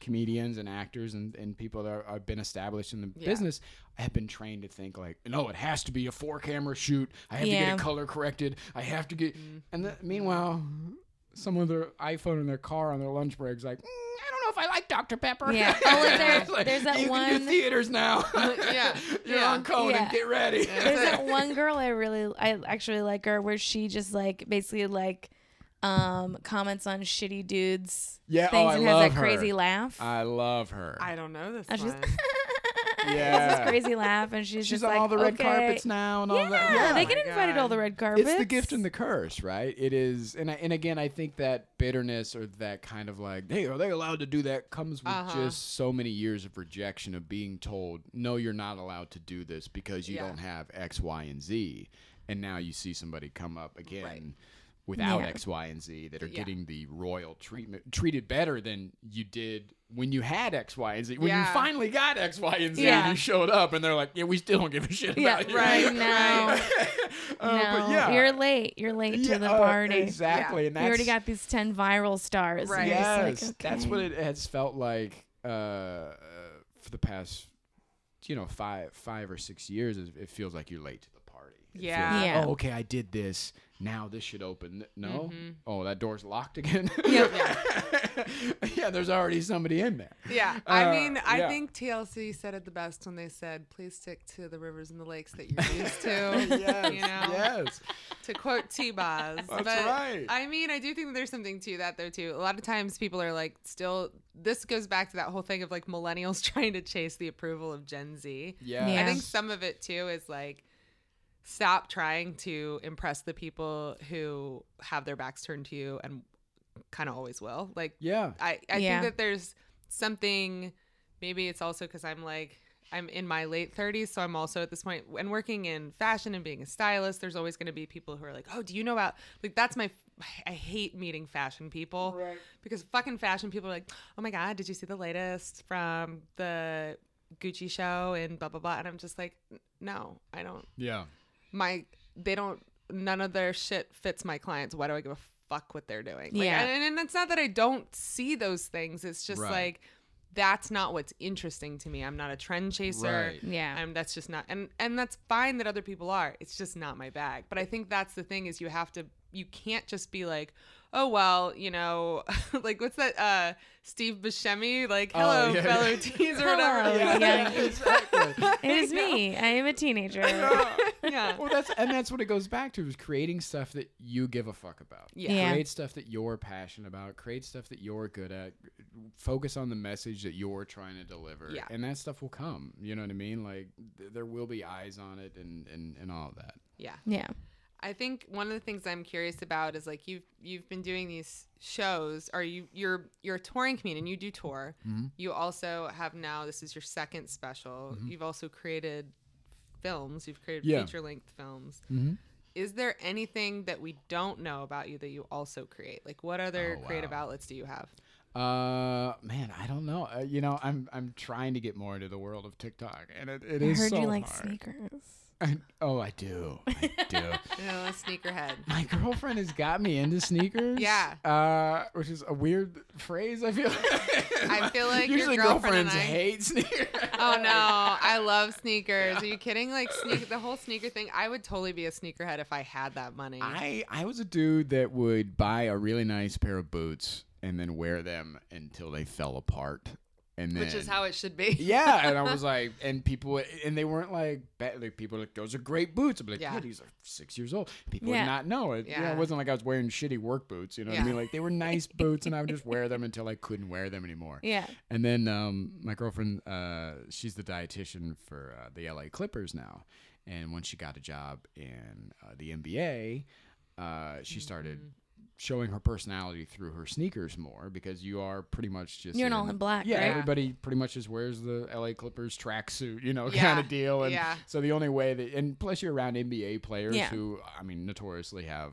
comedians and actors and, and people that are, have been established in the Yeah. business have been trained to think like, no, it has to be a four camera shoot. I have to get it color corrected. I have to get. Mm. And the, meanwhile, someone with their iPhone in their car on their lunch break is like, "Mm, I don't know if I like Dr. Pepper. Yeah. Oh, and there- like, there's that you can one- do theaters now. Yeah, You're yeah. on Conan. Yeah. Get ready. There's that one girl I really, I actually like her, where she just like basically like um comments on shitty dudes Yeah, oh, things I and has love that crazy laugh. I love her. I don't know this I just- one. Has Yeah. this crazy laugh, and she's, She's just on like, all the red okay. carpets now and all Yeah, that. Yeah, they get my invited to all the red carpets. it's the gift and the curse, right? It is, and I, and again, I think that bitterness or that kind of like, hey, are they allowed to do that? Comes with Uh-huh. just so many years of rejection of being told, no, you're not allowed to do this because you Yeah. don't have X, Y, and Z, and now you see somebody come up again. Without Yeah. X, Y, and Z, that are Yeah. getting the royal treatment, treated better than you did when you had X, Y, and Z. When you finally got X, Y, and Z, Yeah. you showed up, and they're like, "Yeah, we still don't give a shit Yeah, about you." right, now. Uh, no, but yeah, you're late. You're late Yeah, to the uh, party. exactly, and You already got these ten viral stars. Right. And yes, like, that's what it has felt like uh, uh, for the past, you know, five five or six years. It feels like you're late Yeah. like, Yeah. Oh, okay, I did this. Now this should open. No. Mm-hmm. Oh, that door's locked again. Yep. yeah, there's already somebody in there. Yeah, I Uh, mean, I yeah. think TLC said it the best when they said, "Please stick to the rivers and the lakes that you're used to." yes. you know, Yes. to quote T-Boz. That's but, right. I mean, I do think that there's something to that though too. A lot of times people are like, still. This goes back to that whole thing of like millennials trying to chase the approval of Gen Z. Yeah. Yeah. I think some of it too is like stop trying to impress the people who have their backs turned to you and kind of always will. Like Yeah. I, I Yeah. think that there's something maybe it's also because I'm like I'm in my late 30s, so I'm also at this point and working in fashion and being a stylist. There's always going to be people who are like, "Oh, do you know about?" Like that's my. I hate meeting fashion people Right. because fucking fashion people are like, "Oh my god, did you see the latest from the Gucci show and blah blah blah?" And I'm just like, "No, I don't. Yeah. My they don't. None of their shit fits my clients. Why do I give a fuck what they're doing?" Like, Yeah. and, and it's not that I don't see those things. It's just Right. like that's not what's interesting to me. I'm not a trend chaser. Right. Yeah. I'm, that's just not and and that's fine that other people are. It's just not my bag. But I think that's the thing is you have to you can't just be like, "Oh well, you know, like what's that uh Steve Buscemi like, Oh, hello yeah, fellow yeah. teens or Hello, whatever." Yeah. yeah, exactly. It is me. I am a teenager. yeah. well, that's and that's what it goes back to is creating stuff that you give a fuck about. Yeah. Yeah. Create stuff that you're passionate about. Create stuff that you're good at. Focus on the message that you're trying to deliver. Yeah. And that stuff will come. You know what I mean? Like th- there will be eyes on it and and and all of that. Yeah. Yeah. I think one of the things I'm curious about is like you've you've been doing these shows. Are you you're you're a touring comedian? You do tour. You also have now this is your second special. You've also created films. You've created Yeah. feature length films. Mm-hmm. Is there anything that we don't know about you that you also create? Like what other Oh, creative outlets do you have? Uh, man, I don't know. Uh, you know, I'm I'm trying to get more into the world of TikTok, and it, it I is heard so you like hard. sneakers. I, oh, I do. I do. Know, a sneakerhead. My girlfriend has got me into sneakers. Yeah. Uh, which is a weird phrase. I feel. Like. I feel like your usually girlfriends I- hate sneakers. Oh no, I love sneakers. Are you kidding? Like sneak the whole sneaker thing. I would totally be a sneakerhead if I had that money. I I was a dude that would buy a really nice pair of boots and then wear them until they fell apart. And then which is how it should be. yeah, and I was like, and people, and they weren't like, like people like, those are great boots. I'm like, yeah, Yeah. these are six years old. People Yeah. would not know it. Yeah. Yeah. it wasn't like I was wearing shitty work boots. You know what I mean? Like they were nice boots, and I would just wear them until I couldn't wear them anymore. Yeah. And then um, my girlfriend, uh, she's the dietitian for uh, the LA Clippers now. And when she got a job in uh, the NBA, uh, she started Mm-hmm. Showing her personality through her sneakers more because you are pretty much just You're an all in black, Yeah, right? everybody pretty much just wears the LA Clippers tracksuit, you know, kind of deal. And yeah. so the only way that, and plus you're around NBA players Yeah. who, I mean, notoriously have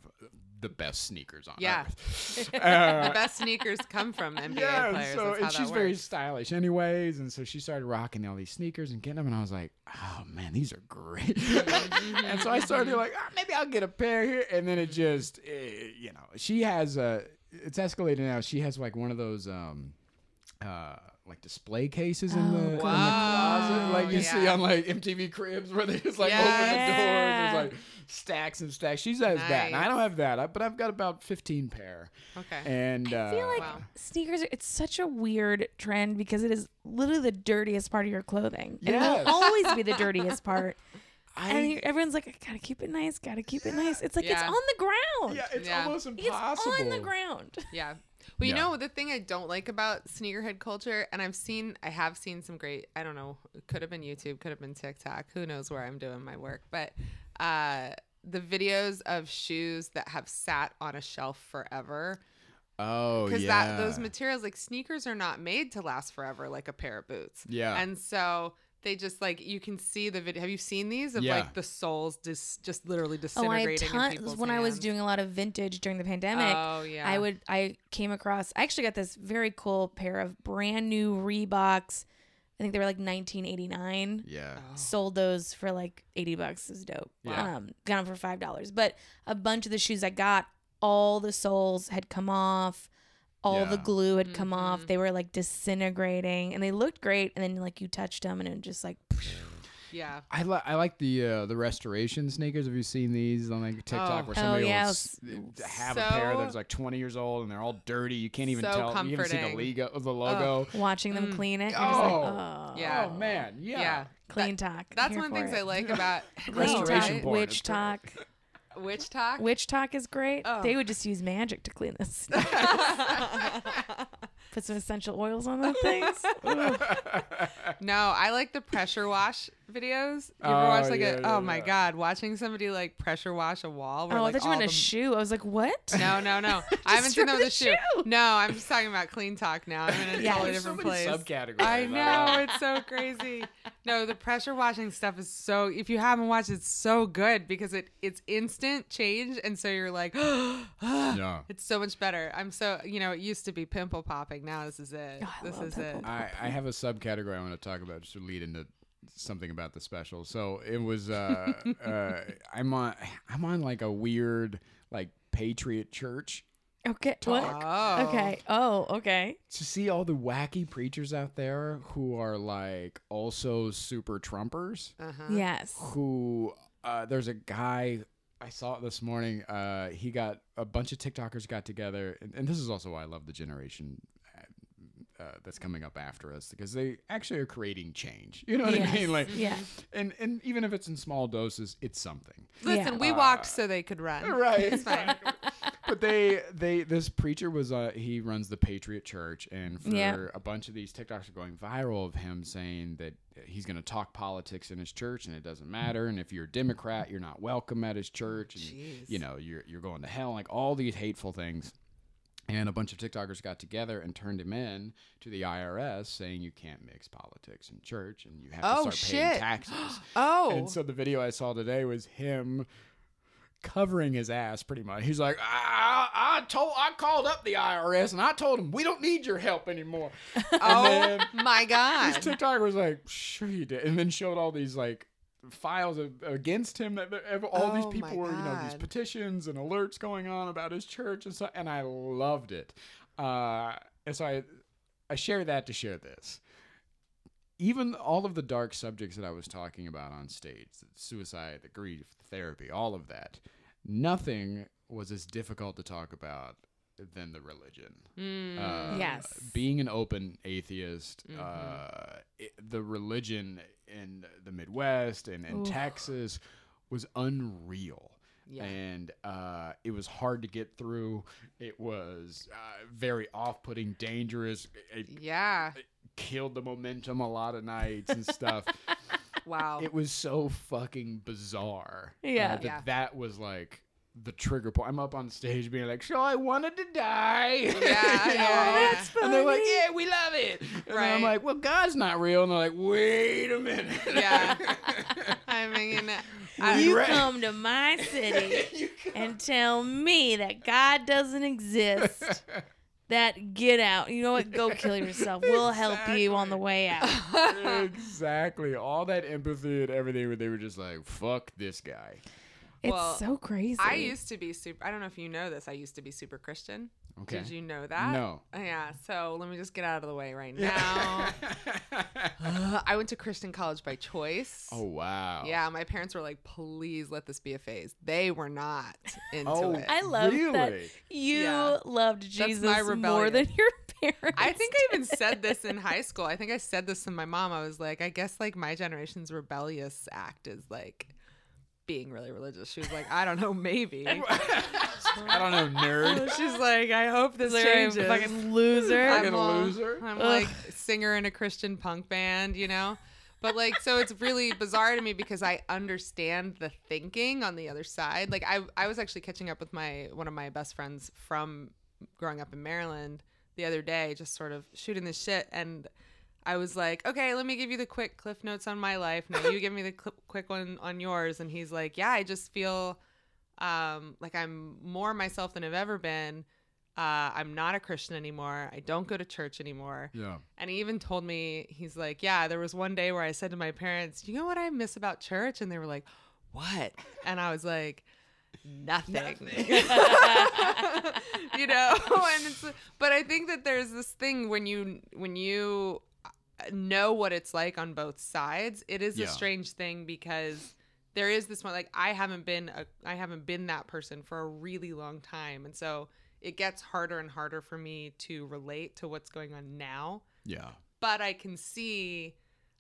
the best sneakers on Yeah. earth. the Uh, best sneakers come from NBA yeah, players. so and she's that very stylish, anyways, and so she started rocking all these sneakers and getting them, and I was like, "Oh man, these are great!" and so I started like, ah, maybe I'll get a pair here, and then it just, eh, you know, she has a, it's escalated now. She has like one of those, um, uh. Like display cases in the, in the Oh, closet, like you see on like MTV Cribs, where they just like Yeah. open the doors. There's like stacks and stacks. She has that, and I don't have that, I- but I've got about 15 pair. Okay. And I feel uh, like Wow. sneakers are it's such a weird trend because it is literally the dirtiest part of your clothing. And it will always be the dirtiest part. I, and everyone's like, gotta keep it nice, gotta keep it nice. It's like it's on the ground. Yeah, it's Yeah. almost It's impossible. on the ground. Yeah. Well, you Yeah. know the thing I don't like about sneakerhead culture, and I've seen, I have seen some great. I don't know, could have been YouTube, could have been TikTok. Who knows where I'm doing my work? But uh, the videos of shoes that have sat on a shelf forever, Oh, because yeah. that those materials, like sneakers, are not made to last forever, like a pair of boots. Yeah. And so they just like you can see the video. Have you seen these of Yeah. like the soles just just literally Oh, I disintegrating had in tons people's when I was doing a lot of vintage during the pandemic. Oh yeah. I would I came across I actually got this very cool pair of brand new Reeboks. I think they were like 1989. yeah. Sold those for like 80 bucks. It was dope. Yeah. Um, got them for five dollars. But a bunch of the shoes I got, all the soles had come off. All the glue had come Mhm. off. They were like disintegrating, and they looked great. And then like you touched them, and it just like yeah. I like I like the uh, the restoration sneakers. Have you seen these on like TikTok Oh. where Oh, somebody yeah, will s- s- have a pair that's like 20 years old and they're all dirty. You can't even So tell. You can see the logo. The logo. watching them Mm. clean it. You're like, Oh. oh, Yeah. Oh man, yeah. Yeah. CleanTok. That's here one of the things it. I like about Clean Restoration talk, WitchTok. WitchTok. Witch talk is great. Oh. They would just use magic to clean this. Put some essential oils on those things. Ooh. no, I like the pressure wash videos. You ever Oh, watch like yeah, a? yeah, oh my yeah. god, watching somebody like pressure wash a wall. Where, oh, I like, thought you all meant a the- shoe. I was like, what? No, no, no. I haven't seen them with a shoe. shoe. No, I'm just talking about CleanTok now. I'm in a Yeah. totally There's so different many place. subcategories. I know it's so crazy. No, the pressure washing stuff is so. If you haven't watched, it's so good because it it's instant change, and so you're like, Yeah. it's so much better. I'm so you know it used to be pimple popping. Now this is it. Oh, I this love is it. I, I have a subcategory I want to talk about just to lead into something about the special. So it was uh, uh, I'm on I'm on like a weird like patriot church Okay. What? Oh. Okay. Oh, okay. to see all the wacky preachers out there who are like also super Trumpers. Uh-huh. Yes. Who uh, there's a guy I saw it this morning. Uh, he got a bunch of TikTokers got together, and, and this is also why I love the generation. Uh, that's coming up after us because they actually are creating change. You know what I mean? Like, Yeah. and and even if it's in small doses, it's something. Listen, Yeah. we walked so they could run. Right. It's fine. but they they this preacher was uh he runs the Patriot Church and for Yeah. a bunch of these TikToks are going viral of him saying that he's going to talk politics in his church and it doesn't matter and if you're a Democrat you're not welcome at his church and Jeez. you know you're you're going to hell like all these hateful things. And a bunch of TikTokers got together and turned him in to the IRS saying you can't mix politics and church and you have Oh, to start paying taxes. Oh. And so the video I saw today was him covering his ass pretty much. He's like, I, I told, I called up the IRS and I told him we don't need your help anymore. oh my This god. TikToker was like, sure you did, and then showed all these like files against him. That all these Oh, people my were, you know, these petitions and alerts going on about his church and so. And I loved it. Uh, and so I, I share that to share this. Even all of the dark subjects that I was talking about on stage, the suicide, the grief, the therapy, all of that, nothing was as difficult to talk about than the religion. Mm. Uh, Yes. Being an open atheist, Mm-hmm. uh, it, the religion in the Midwest and in Oof. Texas was unreal. Yeah. And uh, it was hard to get through. It was uh, very off putting, dangerous. It, yeah. it killed the momentum a lot of nights and stuff. Wow. it was so fucking bizarre. uh, Yeah. that Yeah. that was like the trigger point. I'm up on stage being like, "So I wanted to die." Yeah, You know? yeah, that's And they're like, "Yeah, we love it." Right. And then I'm like, "Well, God's not real." And they're like, "Wait a minute." Yeah. I mean, I, you Right. come to my city and tell me that God doesn't exist. That get out. You know what? Go kill yourself. We'll help you on the way out. exactly. All that empathy and everything. where They were just like, "Fuck this guy." It's Well, so crazy. I used to be super. I don't know if you know this. I used to be super Christian. Okay. Did you know that? No. Yeah. So let me just get out of the way right now. Uh, I went to Christian college by choice. oh wow. Yeah, my parents were like, "Please let this be a phase." They were not into Oh, it. I love that you Yeah. loved That's Jesus my more than your parents. I think I even said this in high school. I think I said this to my mom. I was like, I guess like my generation's rebellious act is like being really religious. She was like, I don't know, maybe. I don't know, nerd. She's like, I hope this Like, changes. fucking loser. I'm Fucking all- loser. I'm Ugh. like singer in a Christian punk band, you know? But like so it's really bizarre to me because I understand the thinking on the other side. Like I I was actually catching up with my one of my best friends from growing up in Maryland the other day, just sort of shooting this shit and I was like, okay, let me give you the quick cliff notes on my life. Now you give me the cl- quick one on yours. And he's like, yeah, I just feel um, like I'm more myself than I've ever been. Uh, I'm not a Christian anymore. I don't go to church anymore. Yeah. And he even told me, he's like, yeah, there was one day where I said to my parents, you know what I miss about church? And they were like, what? And I was like, nothing. you know? And it's, but I think that there's this thing when you, when you know what it's like on both sides, it is Yeah. a strange thing because there is this one, like, I haven't been a, I haven't been that person for a really long time. And so it gets harder and harder for me to relate to what's going on now Yeah. but I can see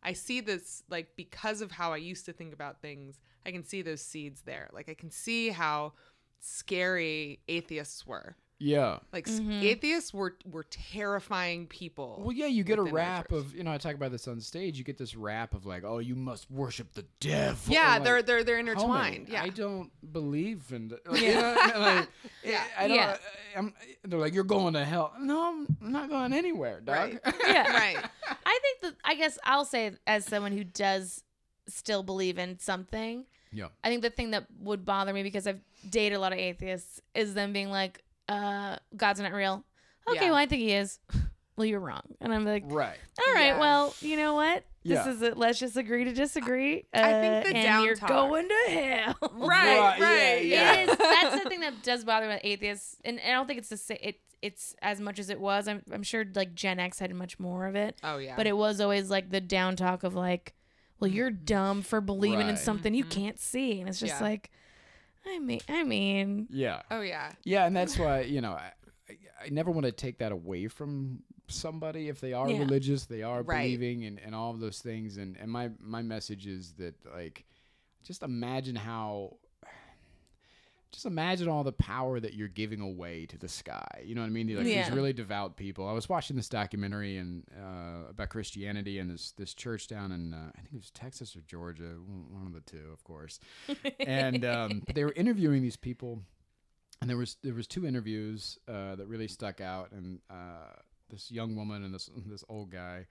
I see this like because of how I used to think about things, I can see those seeds there. Like I can see how scary atheists were. Yeah. Like s atheists were were terrifying people. Well, yeah, you get a within rap of you know I talk about this on stage. You get this rap of like, oh, you must worship the devil. yeah, Or they're they're they're homie, intertwined. Yeah. I don't believe in. The, like, you know, like, Yeah. I don't. Yeah. I'm, they're like, you're going to hell. No, I'm not going anywhere, dog. Right. Yeah. right. I think that I guess I'll say as someone who does still believe in something. yeah. I think the thing that would bother me because I've dated a lot of atheists is them being like, uh, God's not real. Okay, Yeah. well I think he is. well, you're wrong. And I'm like, Right. all right, Yeah. well, you know what? Yeah. This is it. Let's just agree to disagree. Uh, I think the and down you're talk- going to hell. Right, Right, yeah, right. yeah. Is. That's the thing that does bother me with atheists, and I don't think it's the same. It, it's as much as it was. I'm, I'm sure like Gen X had much more of it, Oh yeah. but it was always like the down talk of like, well, you're dumb for believing in Right. something you can't see, and it's just Yeah. like, I mean, I mean, Yeah. oh yeah. Yeah, and that's why you know I, I, I never want to take that away from somebody if they are Yeah. religious, they are Right. believing, and, and all of those things. And and my my message is that like, just imagine how. Just imagine all the power that you're giving away to the sky. You know what I mean? Like these really devout people. I was watching this documentary and uh, about Christianity and this this church down in uh, I think it was Texas or Georgia, one one of the two, of course. and um, they were interviewing these people, and there was there was two interviews uh, that really stuck out, and uh, this young woman and this this old guy,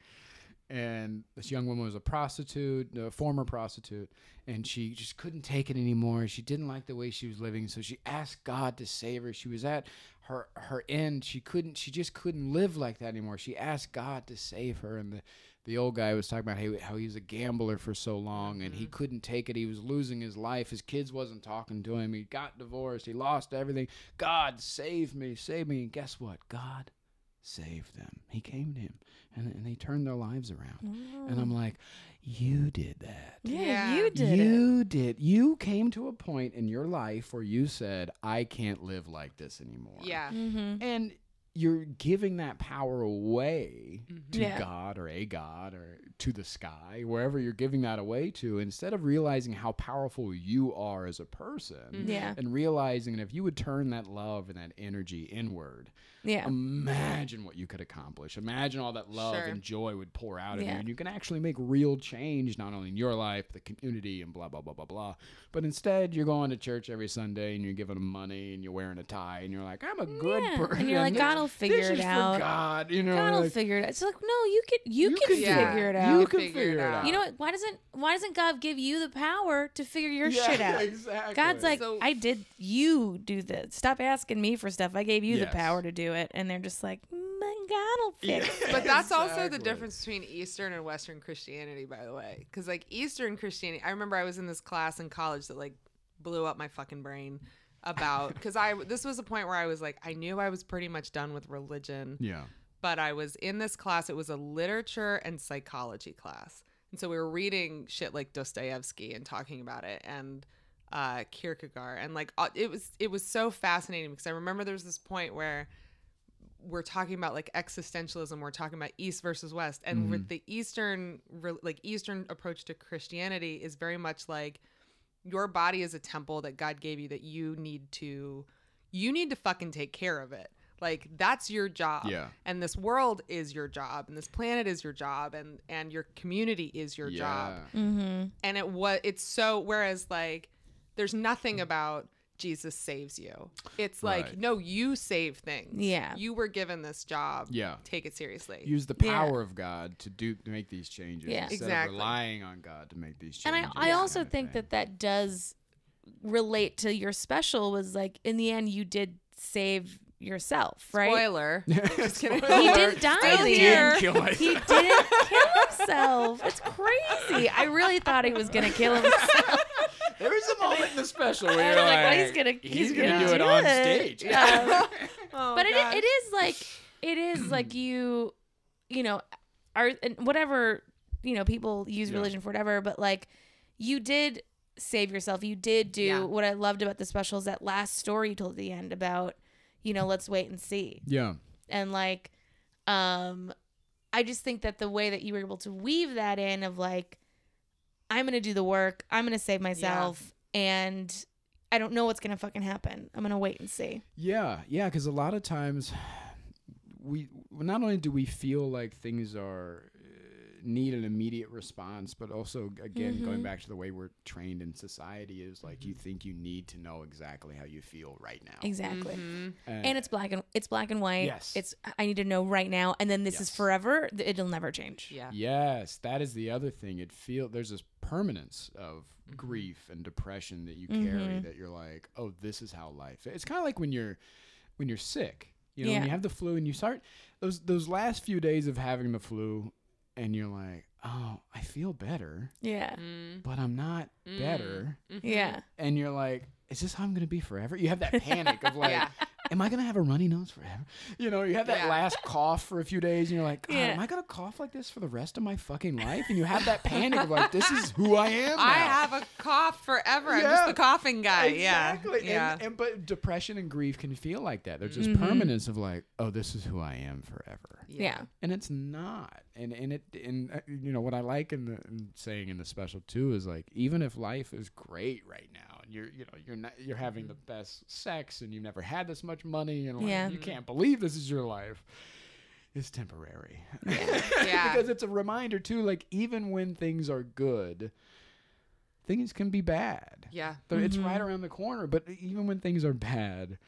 and this young woman was a prostitute, a former prostitute, and she just couldn't take it anymore. She didn't like the way she was living, so she asked God to save her. She was at her her end. She couldn't. She just couldn't live like that anymore. She asked God to save her, and the the old guy was talking about how, how he was a gambler for so long and he mm-hmm. couldn't take it. He was losing his life. His kids wasn't talking to him. He got divorced. He lost everything. God save me, save me. And guess what? God saved them. He came to him and, and they turned their lives around. And I'm mm. like, you did that. Yeah, Yeah. you did it. You did. You came to a point in your life where you said, I can't live like this anymore. Yeah. Mm-hmm. And you're giving that power away mm-hmm. to Yeah. God or a God or to the sky, wherever you're giving that away to, instead of realizing how powerful you are as a person mm-hmm. Yeah. and realizing that if you would turn that love and that energy inward, Yeah. imagine what you could accomplish. Imagine all that love Sure. and joy would pour out of Yeah. you. And you can actually make real change, not only in your life, the community, and blah, blah, blah, blah, blah. But instead, you're going to church every Sunday and you're giving them money and you're wearing a tie and you're like, I'm a good Yeah. person. And you're like, God will figure this it is for out. God, you know. God will like, figure it out. It's like, no, you can you, you can can figure it. it out. You You, can Figure figure it it out. You know what? Why doesn't why doesn't God give you the power to figure your Yeah, shit out? Exactly. God's like, So- I did you do this. Stop asking me for stuff. I gave you Yes. the power to do it. And they're just like, my God will fix it. But that's also the difference between Eastern and Western Christianity, by the way. Because like Eastern Christianity, I remember I was in this class in college that like blew up my fucking brain about because I this was a point where I was like I knew I was pretty much done with religion, yeah. but I was in this class. It was a literature and psychology class, and so we were reading shit like Dostoevsky and talking about it and uh, Kierkegaard, and like uh, it was it was so fascinating because I remember there was this point where we're talking about like existentialism we're talking about east versus west and with the eastern like eastern approach to christianity is very much like your body is a temple that god gave you that you need to you need to fucking take care of it like that's your job Yeah. and this world is your job and this planet is your job and and your community is your job Yeah. Mm-hmm. and it was it's so whereas like there's nothing about jesus saves you it's like Right. no you save things Yeah. you were given this job Yeah. take it seriously Use the Yeah. power of God to do to make these changes Yeah. instead Exactly. of relying on God to make these changes. And. I, I also think that that does relate to your special was like in the end you did save yourself, right? spoiler Just kidding. He didn't die Still in here. end. Kill myself. He didn't kill himself. It's crazy. I really thought he was gonna kill himself. There was a moment in the special where I you're was like, like, he's gonna- he's, he's gonna, gonna do it do on stage. Yeah. oh, but it, it is like it is like you you know are and whatever you know people use Yeah. religion for whatever but like you did save yourself you did do Yeah. what i loved about the special is that last story you told at the end about you know let's wait and see yeah. and like um i just think that the way that you were able to weave that in of like i'm gonna do the work. I'm gonna save myself and i don't know what's gonna fucking happen. I'm gonna wait and see. Yeah, yeah, because a lot of times we not only do we feel like things are need an immediate response, but also again going Mhm. back to the way we're trained in society is like you think you need to know exactly how you feel right now. exactly Mhm. and it's black and it's black and white. Yes. It's I need to know right now, and then this is forever. It'll never change. yeah Yes, that is the other thing. It feel there's this permanence of grief and depression that you carry Mhm. that you're like, oh, this is how life. It's kind of like when you're when you're sick. You know, when you have the flu and you start those those last few days of having the flu, and you're like, oh, I feel better, Yeah, Mm. but I'm not Mm. better. yeah, And you're like, is this how I'm gonna be forever? You have that panic of like. Yeah. Am I gonna have a runny nose forever? You know, you have that Yeah. last cough for a few days, and you're like, God, Yeah. am I gonna cough like this for the rest of my fucking life? And you have that panic of like, this is who I am. I have a cough forever. I'm Yeah. just the coughing guy. exactly. Yeah. Yeah. And, and but depression and grief can feel like that. There's this Mhm. permanence of like, oh, this is who I am forever. yeah, And it's not. And and it and uh, you know what I like in the in saying in the special too is like even if life is great right now and you're you know you're not you're having the mm-hmm. best sex and you've never had this much money and like, Yeah. you mm-hmm. can't believe this is your life. It's temporary. Yeah. because it's a reminder too like even when things are good things can be bad. Yeah. But It's mm-hmm. right around the corner. But even when things are bad,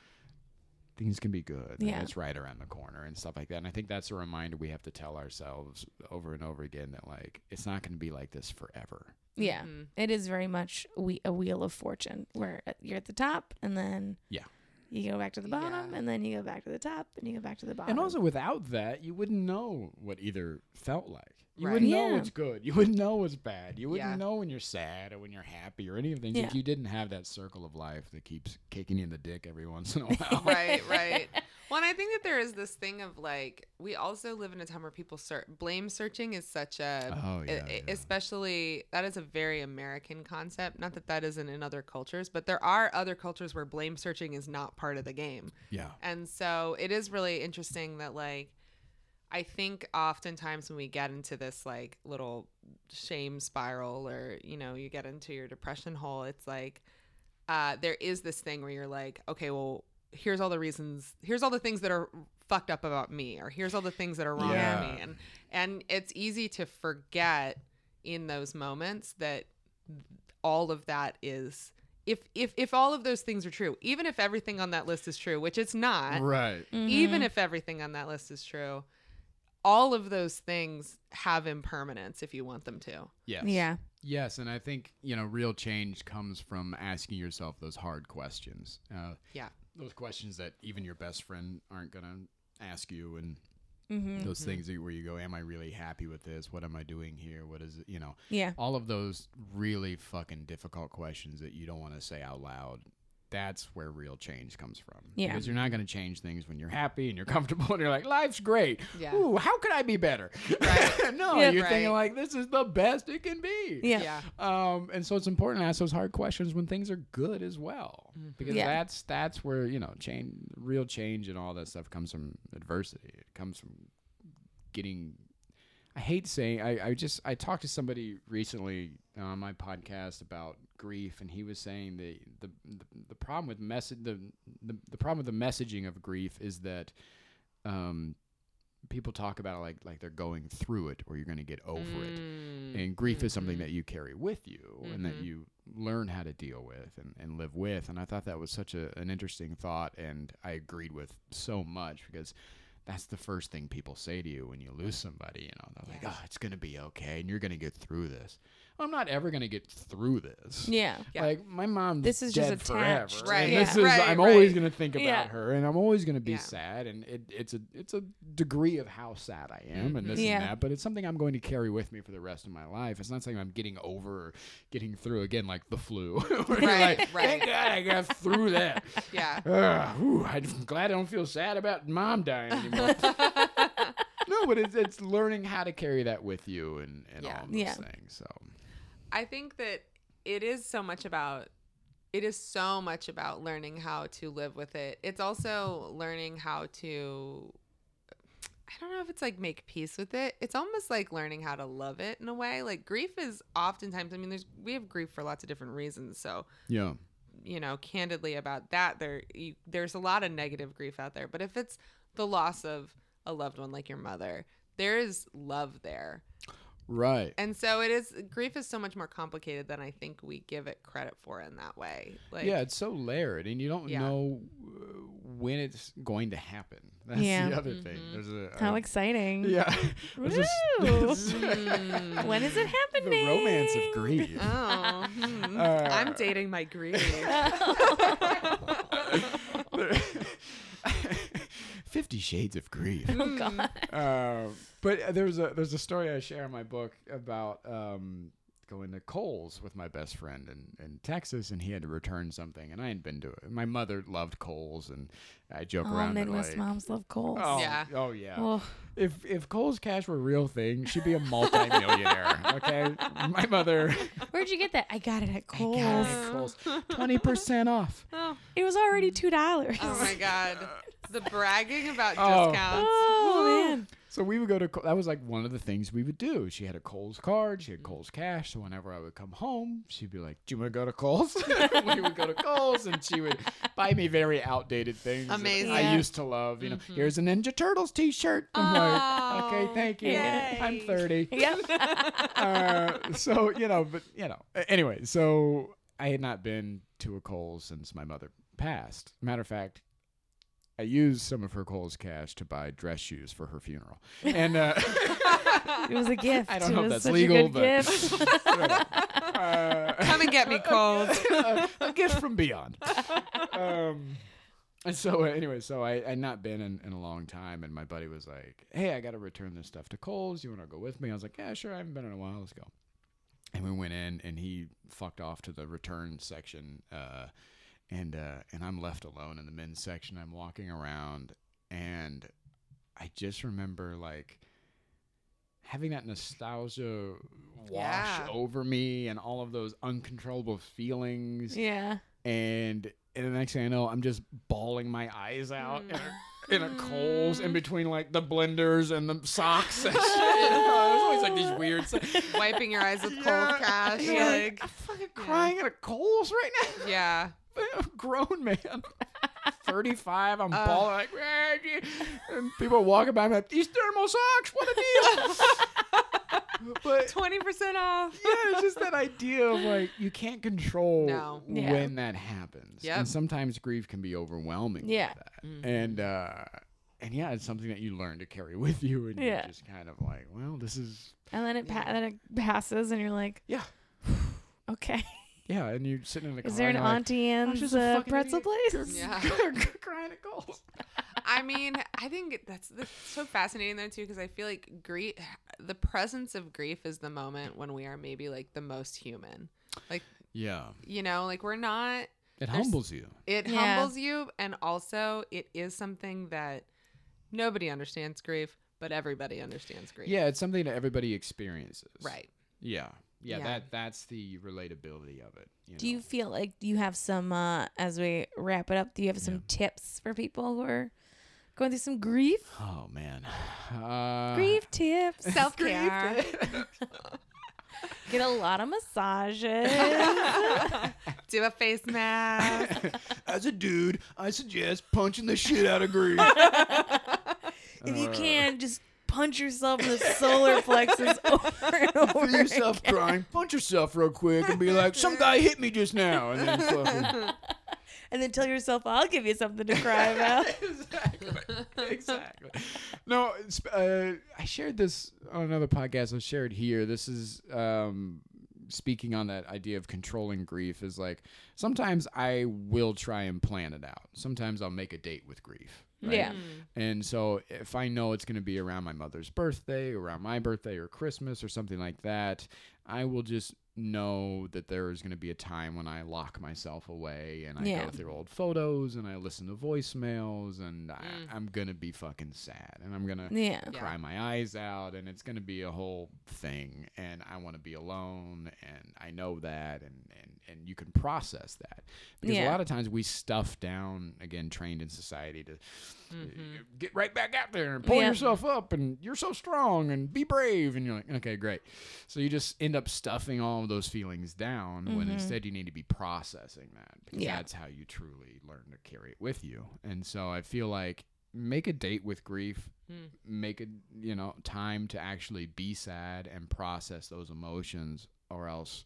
things can be good. and Yeah. it's right around the corner and stuff like that. And I think that's a reminder we have to tell ourselves over and over again that like it's not going to be like this forever. Yeah, Mhm. it is very much we a wheel of fortune where uh, you're at the top and then Yeah. you go back to the bottom Yeah. and then you go back to the top and you go back to the bottom. And also, without that, you wouldn't know what either felt like. You Right. wouldn't know Yeah. what's good. You wouldn't know what's bad. You wouldn't Yeah. know when you're sad or when you're happy or any of things if you didn't have that circle of life that keeps kicking you in the dick every once in a while. right, right. Well, and I think that there is this thing of like we also live in a time where people ser- blame searching is such a, Oh, yeah, yeah. especially that is a very American concept. Not that that isn't in other cultures, but there are other cultures where blame searching is not part of the game. Yeah. And so it is really interesting that like I think oftentimes when we get into this like little shame spiral or you know you get into your depression hole it's like uh there is this thing where you're like okay well here's all the reasons here's all the things that are fucked up about me or here's all the things that are wrong Yeah. with me and and it's easy to forget in those moments that all of that is if if if all of those things are true even if everything on that list is true which it's not Right. even if everything on that list is true all of those things have impermanence if you want them to Yes. yeah, Yes, and I think you know real change comes from asking yourself those hard questions. Uh, Yeah. Those questions that even your best friend aren't gonna ask you, and hmm those things where you go, "Am I really happy with this? What am I doing here? What is it?" You know, yeah, all of those really fucking difficult questions that you don't want to say out loud. That's where real change comes from. Yeah. Because you're not going to change things when you're happy and you're comfortable and you're like, life's great. Yeah. Ooh, how could I be better? Right. no, Yeah. you're thinking like, this is the best it can be. yeah, Um, and so it's important to ask those hard questions when things are good as well, Mm-hmm. because Yeah. that's that's where you know change, real change, and all that stuff comes from adversity. It comes from getting. I hate saying I, I just I talked to somebody recently on my podcast about grief, and he was saying the the the, the problem with message the, the the problem with the messaging of grief is that um people talk about it like like they're going through it or you're going to get over it Mm. and grief is something Mhm. that you carry with you and that Mhm. you learn how to deal with and, and live with and i thought that was such a, an interesting thought and i agreed with so much because that's the first thing people say to you when you lose somebody you know they're Yeah. like oh it's going to be okay and you're going to get through this i'm not ever going to get through this yeah, Yeah. like my mom. This is just dead forever. Right, and yeah. this is right, i'm always going to think about Yeah. her and i'm always going to be sad and it, it's a it's a degree of how sad i am and this and mm-hmm. that but it's something i'm going to carry with me for the rest of my life it's not something i'm getting over or getting through again like the flu Right, like, right. thank god i got through that yeah Ugh, whew, i'm glad i don't feel sad about mom dying anymore no but it's, it's learning how to carry that with you and, and Yeah. all those Yeah. things so i think that it is so much about it is so much about learning how to live with it it's also learning how to I don't know if it's like make peace with it. It's almost like learning how to love it in a way. Like grief is oftentimes, I mean, there's we have grief for lots of different reasons. So yeah you know, candidly about that, there you, there's a lot of negative grief out there. But if it's the loss of a loved one like your mother, there is love there. Right And so it is grief is so much more complicated than I think we give it credit for in that way. Like yeah, it's so layered, and you don't Yeah. know uh, when it's going to happen. That's Yeah. the other thing. Mhm. There's a, how a- exciting! yeah. There's a s- Mm. when is it happening? the romance of grief. Oh, hmm. Uh, I'm dating my grief. Fifty Shades of Grief. oh God. uh, but there's a there's a story I share in my book about um, going to Kohl's with my best friend in, in Texas, and he had to return something, and I hadn't been to it. My mother loved Kohl's, and I joke All around. and Midwest like, moms love Kohl's. Oh Yeah. Oh yeah. Oh, If if Kohl's Cash were a real thing, she'd be a multimillionaire. okay, my mother. where'd you get that? I got it at Kohl's. got it at Kohl's. Twenty percent off. oh, It was already two dollars. oh my god. The bragging about Oh. discounts. Oh man. So we would go to. Ko- That was like one of the things we would do. She had a Kohl's card. She had Kohl's Cash. So whenever I would come home, she'd be like, "Do you want to go to Kohl's?" we would go to Kohl's, and she would buy me very outdated things. that Amazing. I Yeah. used to love. You know, here's a Ninja Turtles T-shirt. I'm like, okay, Oh, thank you. yay. I'm 30. Yep. uh, so you know, but you know, a- anyway. So I had not been to a Kohl's since my mother passed. Matter of fact, I used some of her Kohl's cash to buy dress shoes for her funeral, and uh, It was a gift. I don't it know if that's legal, but- gift. uh, Come and get me cold. a, a gift from beyond. Um, and so uh, anyway, so I I'd not been in, in a long time, and my buddy was like, "Hey, I got to return this stuff to Kohl's. You want to go with me?" I was like, "Yeah, sure. I haven't been in a while. Let's go." And we went in, and he fucked off to the return section, uh, and uh, and I'm left alone in the men's section. I'm walking around, and I just remember like having that nostalgia wash Yeah. over me and all of those uncontrollable feelings yeah. and and the next thing I know, I'm just bawling my eyes out in, a, in a Kohl's in between like the blenders and the socks. And shit. You know, it was always like these weird. Wiping your eyes with cold Yeah, cash. yeah, Like, I'm fucking crying at a Kohl's right now. yeah. I'm a grown man. 35, I'm Uh. bawling like, "Ah, and people are walking by me like, these thermal socks, what a deal. but 20% off. yeah, it's just that idea of like you can't control No. Yeah. when that happens. Yep. And sometimes grief can be overwhelming. Yeah. Like that. And uh and yeah, it's something that you learn to carry with you and Yeah. you're just kind of like, well, this is And then it pa- then it passes, and you're like, yeah. okay. Yeah, and you're sitting in the car. Is there an and like, Auntie "I was Anne's just a uh, fucking pretzel idiot." place? Yeah. crying at goals. I mean, I think that's, that's so fascinating though too because I feel like grief, the presence of grief is the moment when we are maybe like the most human. Like Yeah. you know, like we're not. It humbles you. It Yeah. humbles you, and also it is something that nobody understands grief, but everybody understands grief. Yeah, it's something that everybody experiences. Right. Yeah. Yeah, Yeah. that that's the relatability of it. You Do know? you feel like you have some uh as we wrap it up, do you have some tips for people who are going through some grief? Oh man. Uh, grief tips. Self care. Get a lot of massages. Do a face mask. As a dude, I suggest punching the shit out of grief. if you can, just punch yourself in the solar plexus over and over. Feel yourself crying, punch yourself real quick and be like, some guy hit me just now. And then fucking. and then tell yourself, I'll give you something to cry about. exactly. Exactly. No, uh, I shared this on another podcast. I shared here. This is um, speaking on that idea of controlling grief. Is like sometimes I will try and plan it out. Sometimes I'll make a date with grief. Right? Yeah. Mm. And so if I know it's going to be around my mother's birthday, around my birthday or Christmas or something like that, I will just know that there is going to be a time when I lock myself away and I Yeah. go through old photos and I listen to voicemails and I, mm. I'm going to be fucking sad and I'm going to Yeah. Yeah. cry my eyes out and it's going to be a whole thing and I want to be alone and I know that and and and you can process that because a lot of times we stuff down again trained in society to Mm-hmm. uh, get right back out there and pull Yeah. yourself up and you're so strong and be brave and you're like okay great so you just end up stuffing all of those feelings down when instead you need to be processing that because Mm-hmm. Yeah. that's how you truly learn to carry it with you and so I feel like make a date with grief Hmm. make a you know time to actually be sad and process those emotions or else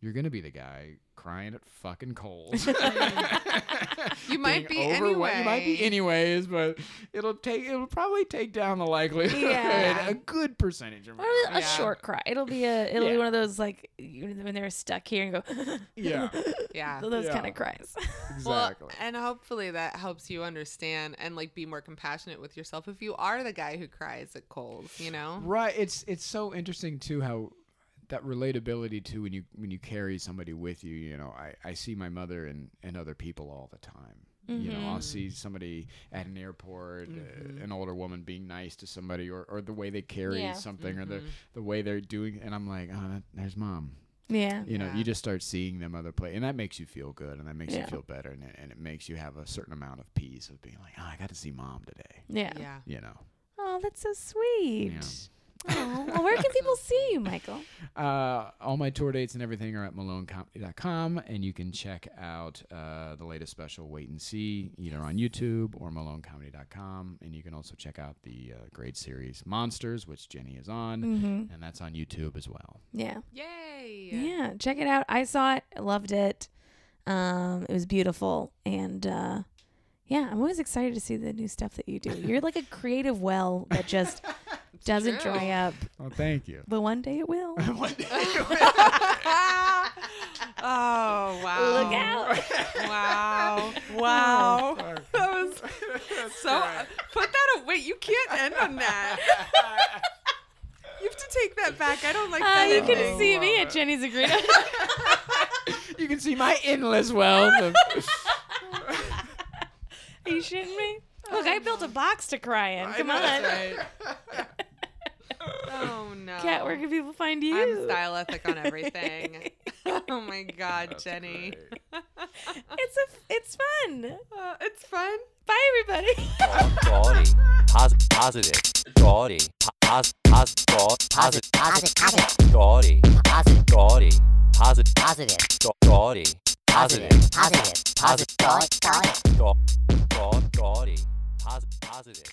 you're gonna be the guy crying at fucking Kohl's You might Being be overwhelmed- You might be anyways, but it'll take it'll probably take down the likelihood Yeah. a good percentage of Or a Yeah. short cry. It'll be a it'll be one of those like when they're stuck here and go Yeah, Yeah. those Yeah. kind of cries. exactly. Well, and hopefully that helps you understand and like be more compassionate with yourself if you are the guy who cries at Kohl's, you know? Right. It's it's so interesting too how that relatability too when you when you carry somebody with you. You know, I, I see my mother and, and other people all the time. You know, I'll see mm-hmm. somebody at an airport, uh, mm-hmm. an older woman being nice to somebody, or, or the way they carry Yeah. something, or the mm-hmm. the way they're doing, and I'm like, oh, that, there's mom. yeah. You know, Yeah. you just start seeing them other play, and that makes you feel good, and that makes Yeah. you feel better, and it, and it makes you have a certain amount of peace of being like, oh, I got to see mom today. Yeah. Yeah. You know. Oh, that's so sweet. Yeah. Oh, well, where can people see you, Michael? Uh, all my tour dates and everything are at malonecomedy.com, and you can check out uh, the latest special, Wait and See, either on YouTube or malonecomedy.com. And you can also check out the uh, great series Monsters, which Jenny is on, Mm-hmm. and that's on YouTube as well. Yeah. Yay. Yeah. Check it out. I saw it. I loved it. Um, it was beautiful. And uh, Yeah, I'm always excited to see the new stuff that you do. You're like a creative well that just doesn't true. dry up, Oh, thank you. but one day it will. oh wow! Look out. Wow! Wow! that was so. Put that away. You can't end on that. You have to take that back. I don't like Uh, that. you can ending. see me at Jenny's Agree. You can see my endless wealth of. Are you shitting me? Look, I built a box to cry in. Come on. Oh no! Cat, where can people find you? I'm style ethic on everything. oh my god, Jenny. It's a, it's fun. Uh, it's fun. Bye, everybody. Gaudy. Pos- positive. Gaudy. Pos- pos- gaud- Positive, positive. positive, positive, Gaudy. positive, Gaudy. Positive. positive, Ga- Gaudy. Positive. positive, positive, positive, positive. Positive.